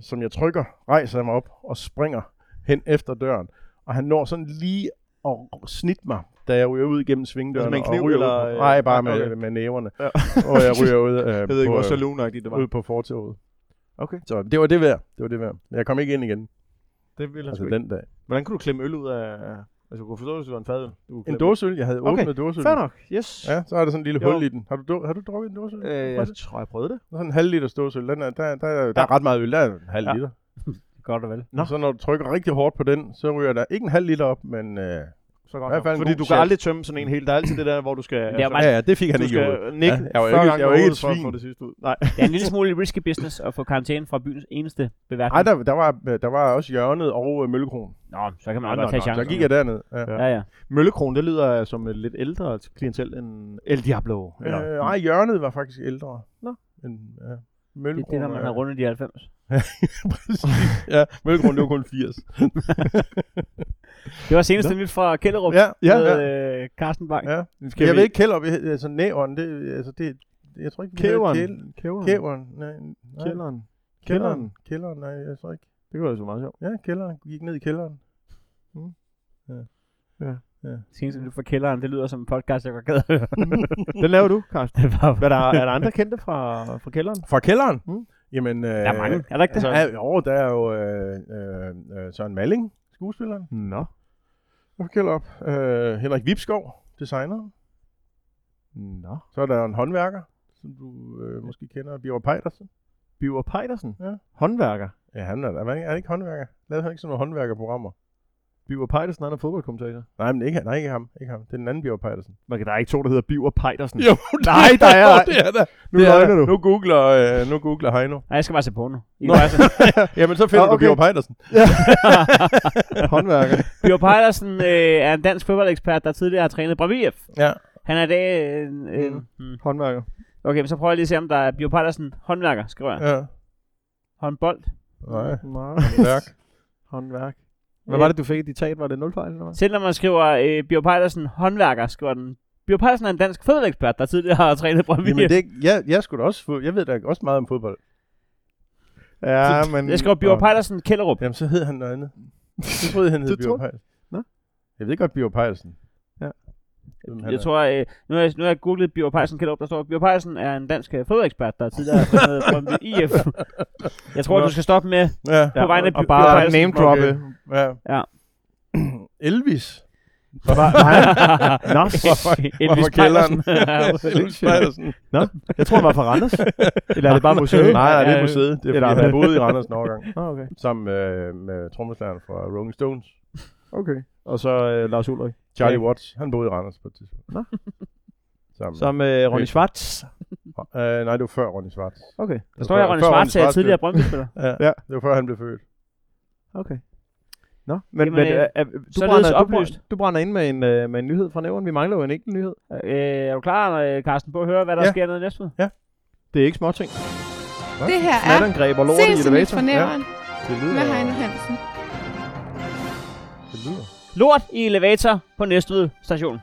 S7: som jeg trykker, rejser jeg mig op og springer hen efter døren. Og han når sådan lige at snitte mig, da jeg ryger ud igennem svingdøren.
S1: Altså med
S7: og ryger ud
S1: eller, øh,
S7: Nej, bare
S1: okay.
S7: med, med næverne.
S1: Ja.
S7: og jeg ryger ud, øh,
S1: Jeg ved ikke,
S7: på,
S1: hvor
S7: øh,
S1: saloonagtigt det var.
S7: ud på fortoget.
S1: Okay.
S7: Så det var det værd. Det var det værd. Jeg kom ikke ind igen,
S1: Det ville han
S7: altså den dag.
S1: Hvordan kunne du klemme øl ud af... Altså, kunne forstå, hvis det var en fadøl. Du
S7: En dåseøl, jeg havde
S1: Okay,
S7: åbnet dåseøl.
S1: Fair nok, yes.
S7: Ja, så er der sådan en lille
S1: Jo.
S7: hul i den. Har du, har du drukket en dåseøl?
S1: Øh, jeg tror, jeg prøvede det.
S7: Sådan en halv liter dåseøl. Den er, der, der, der, der er ret meget øl. Der er en halv
S1: Ja.
S7: liter.
S2: Godt og vel.
S1: Nå.
S7: Og så når du trykker rigtig hårdt på den, så ryger der ikke en halv liter op, men... Øh,
S1: Så
S7: I
S1: godt.
S7: hvert fald
S1: Fordi du kan
S7: chat.
S1: aldrig tømme sådan en helt. Der er altid det der, hvor du skal...
S2: det er
S1: altså,
S7: ja, ja, det fik han ikke gjort.
S1: nikke
S7: Ja, jeg var
S1: 40
S7: ikke- jeg var ikke et
S1: for
S7: svin.
S1: få det sidste ud. Nej.
S2: Det er en lille smule risky business at få karantæne fra byens eneste beværtning.
S7: Nej, der, der, var, der var også hjørnet og øh, Møllekron.
S2: Nå, så kan man
S1: Nå,
S2: godt
S1: nå,
S2: tage
S1: nå,
S2: chancen.
S7: Så gik jeg derned. Ja.
S1: Ja.
S2: Ja, ja.
S1: Møllekron, det lyder som et lidt ældre klientel end El Diablo. Eller,
S7: Øh, nej, hjørnet var faktisk ældre.
S1: Nå.
S7: End, ja.
S2: Det
S7: Møllekron,
S2: er det, når man har rundet de 90.
S7: Præcis. ja, Møllekron, det var kun 80.
S2: Det var seneste nyt fra Kælderup
S7: ja, ja,
S2: med
S7: ja.
S2: øh, Carsten Bang.
S7: ja.
S1: Skal
S7: jeg
S1: vi-
S7: ved ikke, Kælderup, altså næveren, det, altså det, jeg tror ikke,
S1: Kæveren.
S7: kæl-
S1: Kæveren.
S7: Kæveren, nej, nej.
S1: Kælderen.
S7: Kælderen. Kælderen, nej, jeg tror ikke.
S1: Det kunne være så meget sjovt.
S7: Ja, kælderen. Gik ned i kælderen.
S2: Seneste nyt fra Kælderen, det lyder som en podcast, jeg går gad.
S1: Den laver du, Carsten. Hvad der, er der andre kendte fra, fra kælderen?
S7: Fra kælderen?
S1: Mm.
S7: Jamen, øh,
S2: der er mange, er der ikke det?
S7: Altså, jo, der er jo øh, øh, øh, Søren Malling, skuespilleren.
S1: Nå.
S7: Fra Kælderup. Øh, Henrik Vipskov, designeren.
S1: Nå.
S7: Så er der en håndværker, som du øh, måske kender, Bjørn Pejdersen.
S1: Biver Pejdersen.
S7: Ja.
S1: Håndværker.
S7: Ja, han er, er, han ikke- er han ikke håndværker? Lavede han ikke sådan nogle håndværkerprogrammer?
S1: Biver Pejdersen, han er fodboldkommentator.
S7: Nej, men ikke, nej, ikke ham. Ikke ham. Det er den anden Bjørn Pejdersen.
S1: Man kan, der er ikke to, der hedder Biver Pejdersen.
S7: Jo,
S1: Nej, der er-
S7: det er der.
S1: Nu
S7: det er der.
S1: du.
S7: Nu googler, øh, nu googler Heino.
S2: Nej, jeg skal bare se på nu.
S7: Nå. Jamen, så finder du
S1: okay.
S7: Bjørn Pejdersen.
S1: Håndværker.
S2: Bjørn Pejlersen øh, er en dansk fodboldekspert, der tidligere har trænet Brøndby.
S7: Ja.
S2: Han er i dag... Øh, øh, mm.
S1: Håndværker.
S2: Okay, men så prøver jeg lige at se, om der er Bjørn Pejlersen håndværker, skriver jeg.
S7: Ja.
S2: Håndbold.
S7: Nej.
S1: Nej.
S7: Værk.
S1: Håndværk. Hvad var det, du fik i ditat? Var det 0 fejl, eller hvad?
S2: Selv når man skriver øh, Bjørn Pejlersen håndværker, skriver den. Bjørn Pejlersen er en dansk fodboldekspert, der tidligere har trænet Brøndby
S7: Jamen, det, jeg, jeg skulle også få, jeg ved da også meget om fodbold.
S1: Ja, men...
S2: Jeg skriver Bjørn. Pejlersen Kælderup.
S7: Jamen, så hed han noget andet. Jeg troede, han hed Bjørn Pejdersen.
S1: Nå.
S7: Jeg ved godt, Bjørn Pejdersen.
S2: Jeg
S7: er.
S2: tror, øh, nu, har jeg, nu har jeg googlet Bjørn Pejlersen Kælderup, der står, Bjørn Pejlersen er en dansk øh, fodboldekspert, der tidligere har trænet Brøndby IF. Jeg tror,
S7: Nå.
S2: du skal stoppe med
S7: Ja.
S2: på vegne af
S1: og
S2: Bjørn
S1: bare name droppe.
S7: Okay. Ja.
S2: Ja.
S7: Elvis.
S1: Var, var han? Nå,
S2: Elvis. Pejlersen.
S7: Elvis Pejlersen.
S1: Nå, jeg tror, han var fra Randers. Eller er det bare museet?
S7: Nej, nej, det er museet. Det er fordi, han boede i Randers en overgang.
S1: Okay.
S7: Sammen med, med trommeslageren fra Rolling Stones.
S1: Okay. Og så øh, Lars Ulrik.
S7: Charlie
S1: Ja.
S7: Watts. Han boede i Randers på et tidspunkt.
S1: Nå.
S7: Sammen.
S1: Sammen med Ronny. Schwartz.
S7: Uh, nej, det var før Ronny Schwartz.
S1: Okay.
S2: Der står her, Ronny Schwartz er tidligere Brøndby-spiller.
S7: Ja,
S1: Ja.
S7: det var før han blev født.
S1: Okay. Nå, men,
S2: Jamen,
S1: men
S2: øh,
S1: øh, øh, du, brænder, du,
S2: oplyst.
S1: brænder, du brænder ind med en, øh, med en nyhed fra nævren. Vi mangler jo en enkelt nyhed.
S2: Øh, er du klar, øh, Carsten, på at høre, hvad der
S7: Ja.
S2: sker nede i næste
S1: Det er ikke småting.
S4: Det her er
S1: elevator.
S4: fra nævren
S7: lyder,
S4: med Heino Hansen.
S2: Lort i elevator på Næstved station.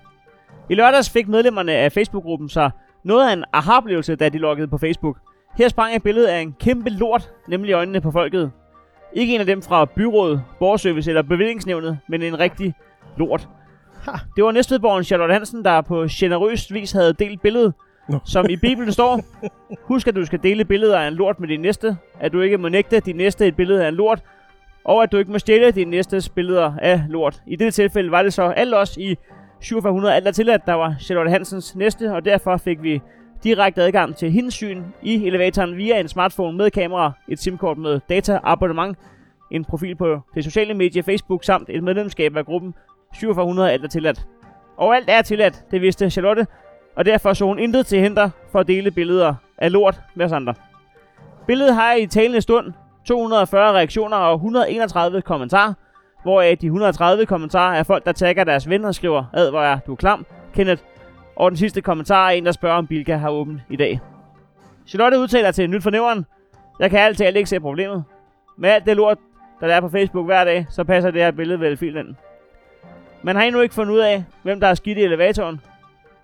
S2: I lørdags fik medlemmerne af Facebook-gruppen sig noget af en aha-oplevelse, da de loggede på Facebook. Her sprang et billede af en kæmpe lort, nemlig øjnene på folket. Ikke en af dem fra byrådet, borgerservice eller bevillingsnævnet, men en rigtig lort. Det var Næstvedborgen Charlotte Hansen, der på generøs vis havde delt billedet,
S7: Nå.
S2: som i Bibelen står. Husk, at du skal dele billeder af en lort med din næste, at du ikke må nægte din næste et billede af en lort, og at du ikke må stjæle dine næstes billeder af lort. I dette tilfælde var det så alt os i 4700 alt er tilladt, der var Charlotte Hansens næste, og derfor fik vi direkte adgang til hendes syn i elevatoren via en smartphone med kamera, et simkort med data-abonnement, en profil på det sociale medie Facebook samt et medlemskab af gruppen 4700 alt er tilladt. Og alt er tilladt, det vidste Charlotte, og derfor så hun intet til hinder for at dele billeder af lort med os andre. Billedet har i talende stund 240 reaktioner og 131 kommentarer, hvoraf de 130 kommentarer er folk, der tagger deres venner og skriver, ad hvor er du klam, Kenneth. Og den sidste kommentar er en, der spørger, om Bilka har åbent i dag. Charlotte udtaler til Nyt fornævren, jeg kan altid ikke se problemet. Med alt det lort, der er på Facebook hver dag, så passer det her billede vel fint ind. Man har endnu ikke fundet ud af, hvem der er skidt i elevatoren.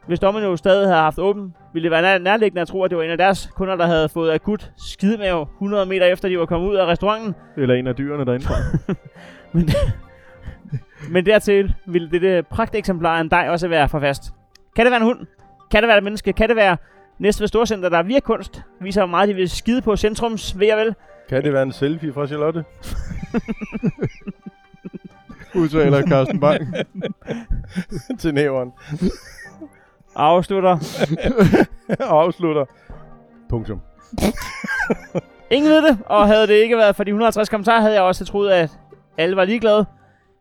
S2: Hvis Domino stadig havde haft åben, ville det være nær- nærliggende at tro, at det var en af deres kunder, der havde fået akut skidemave 100 meter efter, de var kommet ud af restauranten.
S1: Eller en af dyrene derinde.
S2: Men, men dertil ville dette pragteksemplar af en dej også være for fast. Kan det være en hund? Kan det være et menneske? Kan det være næste ved Storcenter, der er via kunst? Viser, hvor meget de vil skide på centrums ved og vel.
S7: Kan det være en selfie fra Charlotte?
S1: Udtaler Carsten Bang.
S7: til næveren.
S2: Afslutter.
S7: afslutter. Punktum.
S2: Ingen ved det, og havde det ikke været for de 150 kommentarer, havde jeg også troet, at alle var ligeglade.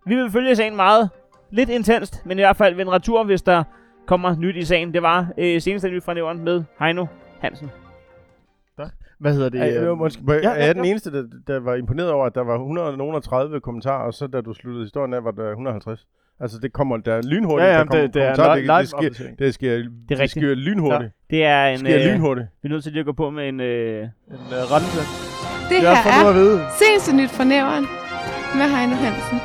S2: Vi vil følge sagen meget. Lidt intenst, men i hvert fald vende retur, hvis der kommer nyt i sagen. Det var øh, seneste nyt fra nævren med Heino Hansen.
S1: Hvad hedder det?
S7: Er,
S1: øh,
S7: jeg, måske,
S1: ja,
S7: er jeg den
S1: ja.
S7: eneste, der, der var imponeret over, at der var 130 kommentarer, og så da du sluttede historien af, var der 150? Altså, det kommer der er lynhurtigt.
S1: Ja, ja,
S7: der kommer
S1: det, det er
S7: det,
S1: live
S7: det, sker, det sker, det det sker lynhurtigt.
S2: Det er
S7: Det
S2: en...
S7: sker
S2: Øh,
S7: lynhurtigt.
S2: vi er nødt til lige at gå på med en... Øh,
S1: En rettelse.
S4: Det
S1: Det er
S4: her er seneste nyt fra nævren med Heino Hansen.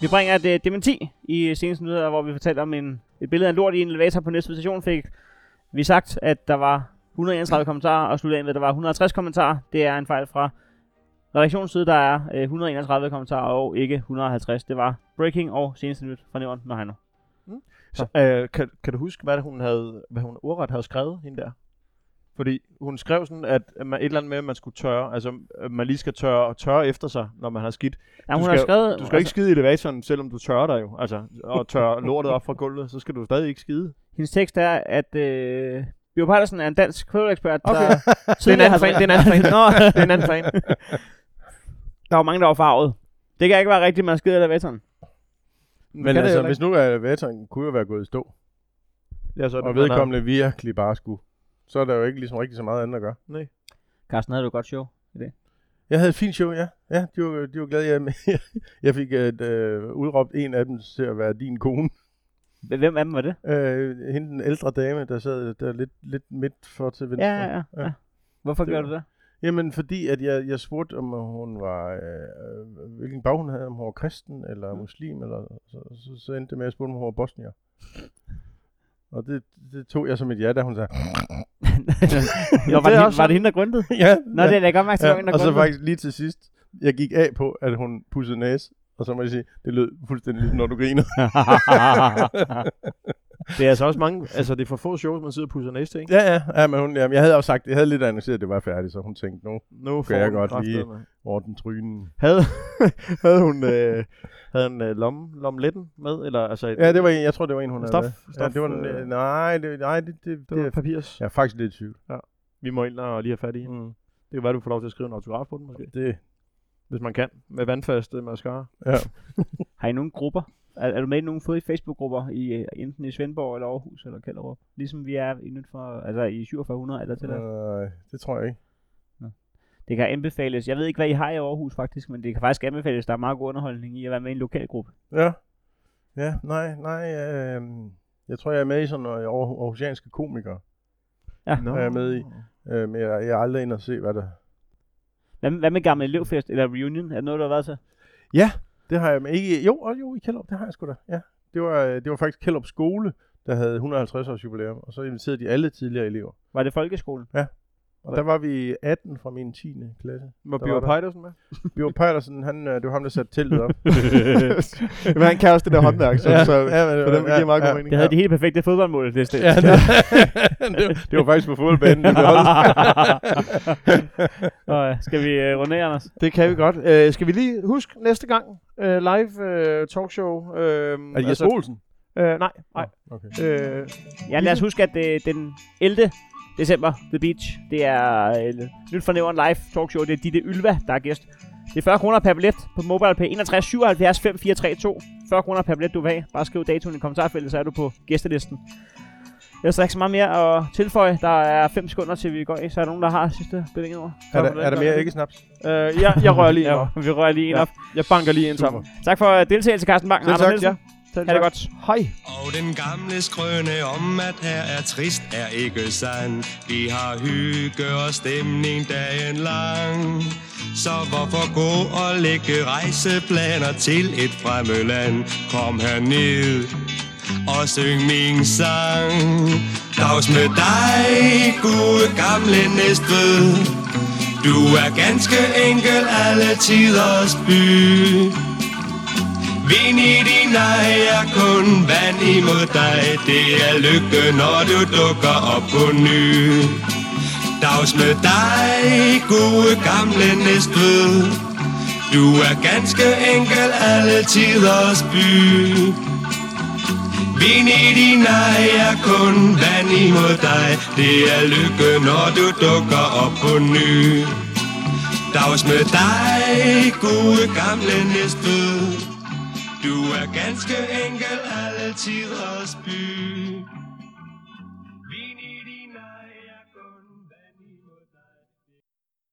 S2: vi bringer et øh, dementi i seneste nyheder, hvor vi fortalte om en, et billede af en lort i en elevator på næste station. Fik vi sagt, at der var 131 kommentarer, og sluttede af med, at der var 150 kommentarer. Det er en fejl fra redaktionens side. Der er øh, 131 kommentarer og ikke 150. Det var breaking og seneste nyt fra nævren med Heino.
S1: Så, øh, kan, kan du huske, hvad hun havde, hvad hun ordret havde skrevet hende der? Fordi hun skrev sådan, at man, et eller andet med, at man skulle tørre, altså man lige skal tørre, tørre efter sig, når man har skidt.
S2: Ja,
S1: Du
S2: hun
S1: skal-
S2: har skrevet...
S1: Du skal ikke skide i elevatoren, selvom du tørrer dig jo. Altså, og tørre lortet op fra gulvet, så skal du stadig ikke skide.
S2: Hendes tekst er, at øh, Bio Pejlersen er en dansk fodboldekspert,
S1: Okay.
S2: der
S1: Det er en
S2: tidligere
S1: anden
S2: har
S1: fan, det er en anden fan. Nå, det er en anden fan.
S2: Der var mange, der var farvet. Det kan ikke være rigtigt, man skider i elevatoren.
S7: Men
S1: Kan det
S7: altså,
S1: heller
S7: hvis nu er elevatoren kunne jo være gået i stå,
S1: Ja, så er det,
S7: og
S1: har-
S7: vedkommende virkelig bare skulle, så er der jo ikke ligesom rigtig så meget andet at gøre.
S2: Carsten, havde du et godt show?
S7: Jeg havde et fint show, ja. Ja, de var, de var glade. Jeg, jeg fik et, øh, udråbt en af dem til at være din kone.
S2: Hvem af dem var det?
S7: Øh, hende den ældre dame, der sad der lidt, lidt midt for til venstre.
S2: Ja, ja, ja. ja. Hvorfor
S7: Det
S2: gjorde
S7: var-
S2: du det?
S7: Jamen, fordi at jeg, jeg spurgte, om hun var, øh, hvilken bag hun havde, om hun var kristen eller
S2: Mm.
S7: muslim, eller så, så, så endte det med, at jeg spurgte, om hun var bosnier. Og det, det tog jeg som et ja, da hun sagde,
S2: Nå, var,
S1: det
S2: det,
S1: også
S2: var det hende, der grundede?
S7: ja,
S2: Nå,
S7: ja.
S2: det er da godt mærke til,
S7: ja. Og så faktisk lige til sidst, jeg gik af på, at hun pudsede næse, og så må jeg sige, det lød fuldstændig ligesom, når du griner.
S1: Det er altså også mange, altså det er for få shows, man sidder og pusser næste, ikke?
S7: Ja, ja, ja men hun, jamen, jeg havde også sagt, jeg havde lidt annonceret, at det var færdigt, så hun tænkte, nu
S1: Nu
S7: kan jeg godt lige orden trynen.
S1: Havde, havde hun, øh, havde hun øh, lomme, lomletten med? Eller, altså, et,
S7: Ja, det var en, jeg tror, det var en, hun havde
S1: Stof-
S7: med.
S1: stof,
S7: ja, det var, en,
S1: øh,
S7: øh, nej, det, nej, det, det,
S1: det var
S7: det,
S1: papirs.
S7: jeg er faktisk lidt i tvivl.
S1: Vi må ind og lige have fat i.
S7: Mm.
S1: Det kan være, du får lov til at skrive en autograf på den, måske.
S7: Det,
S1: Hvis man kan. Med vandfast øh, mascara.
S7: ja.
S2: Har I nogle grupper? Er, er du med i nogle fede Facebook-grupper, i, øh, enten i Svendborg eller Aarhus eller Kælderup? Ligesom vi er i nyt for, altså i 4700 eller til det.
S7: Øh, det tror jeg ikke.
S2: Det kan anbefales. Jeg ved ikke, hvad I har i Aarhus faktisk, men det kan faktisk anbefales. Der er meget god underholdning i at være med i en lokal gruppe.
S7: Ja. Ja, nej, nej. Øh, jeg tror, jeg er med i sådan noget Aarhu- aarhusianske komikere.
S1: Nå.
S7: er jeg med i. Øh, men jeg, jeg er aldrig inde og se, hvad der...
S2: Hvad, hvad med gammel elevfest eller reunion? Er det noget, du har været til?
S7: Ja, det har jeg med. Ikke, jo, og jo, i Kjellup, det har jeg sgu da. Ja. Det var, øh, det var faktisk Kjellup skole, der havde 150 års jubilæum, og så inviterede de alle tidligere elever.
S2: Var det folkeskolen?
S7: Og der var vi 18 fra min 10. klasse.
S1: Var
S7: Der
S1: Bjørn. Pejdersen med?
S7: Bjørn Pejlersen, han, øh, det var ham, der satte teltet op.
S1: Men han kan også det der håndværk, så,
S7: Ja,
S1: så,
S7: ja, men det
S1: så
S7: var-
S1: det giver meget god
S7: ja,
S1: mening.
S2: Det havde de helt perfekte fodboldmål. Det, det,
S7: ja, det, det, var- det var faktisk på fodboldbanen. Det blev holdt.
S2: Og, øh, skal vi øh, runde af, Anders?
S1: Det kan vi godt. Øh, skal vi lige huske næste gang øh, live øh, talkshow? Øh,
S7: Er det Jesper Olsen?
S1: øh, nej, nej.
S7: Okay.
S1: Øh,
S2: Ja, lad os huske, at det, den 11. december, The Beach, det er øh, nyt for Nævren Live talkshow. Det er Ditte Ylva, der er gæst. Det er 40 kroner per billet på MobilePay 61 77 5432. 40 kroner per billet, du vil have. Bare skriv datoen i kommentarfeltet, så er du på gæstelisten. Ellers er ikke så meget mere at tilføje. Der er 5 sekunder til vi går i, så er der nogen, der har sidste bevinget
S7: Er der, er der mere ikke snaps?
S1: øh, jeg, jeg rører lige
S2: Ja,
S1: ja.
S2: vi rører lige en
S1: Ja.
S2: op.
S1: Jeg banker lige ind sammen.
S2: Tak for øh, deltagelse, Carsten Bang.
S7: Selv tak,
S2: Nielsen. Ha' det godt.
S1: Hej.
S3: Og den gamle skrøne om, at her er trist, er ikke sand. Vi har hygge og stemning dagen lang. Så hvorfor gå og lægge rejseplaner til et fremmed land? Kom herned og syng min sang. Dags med dig, gode gamle Næstved. Du er ganske enkel alle tiders by. Vind i din ej er kun vand imod dig. Det er lykke, når du dukker op på ny. Dags med dig, gode gamle Næstved. Du er ganske enkel alle tiders by. Vind i din ej er kun vand imod dig. Det er lykke, når du dukker op på ny. Dags med dig, gode gamle Næstved du er ganske enkel alle tiders by.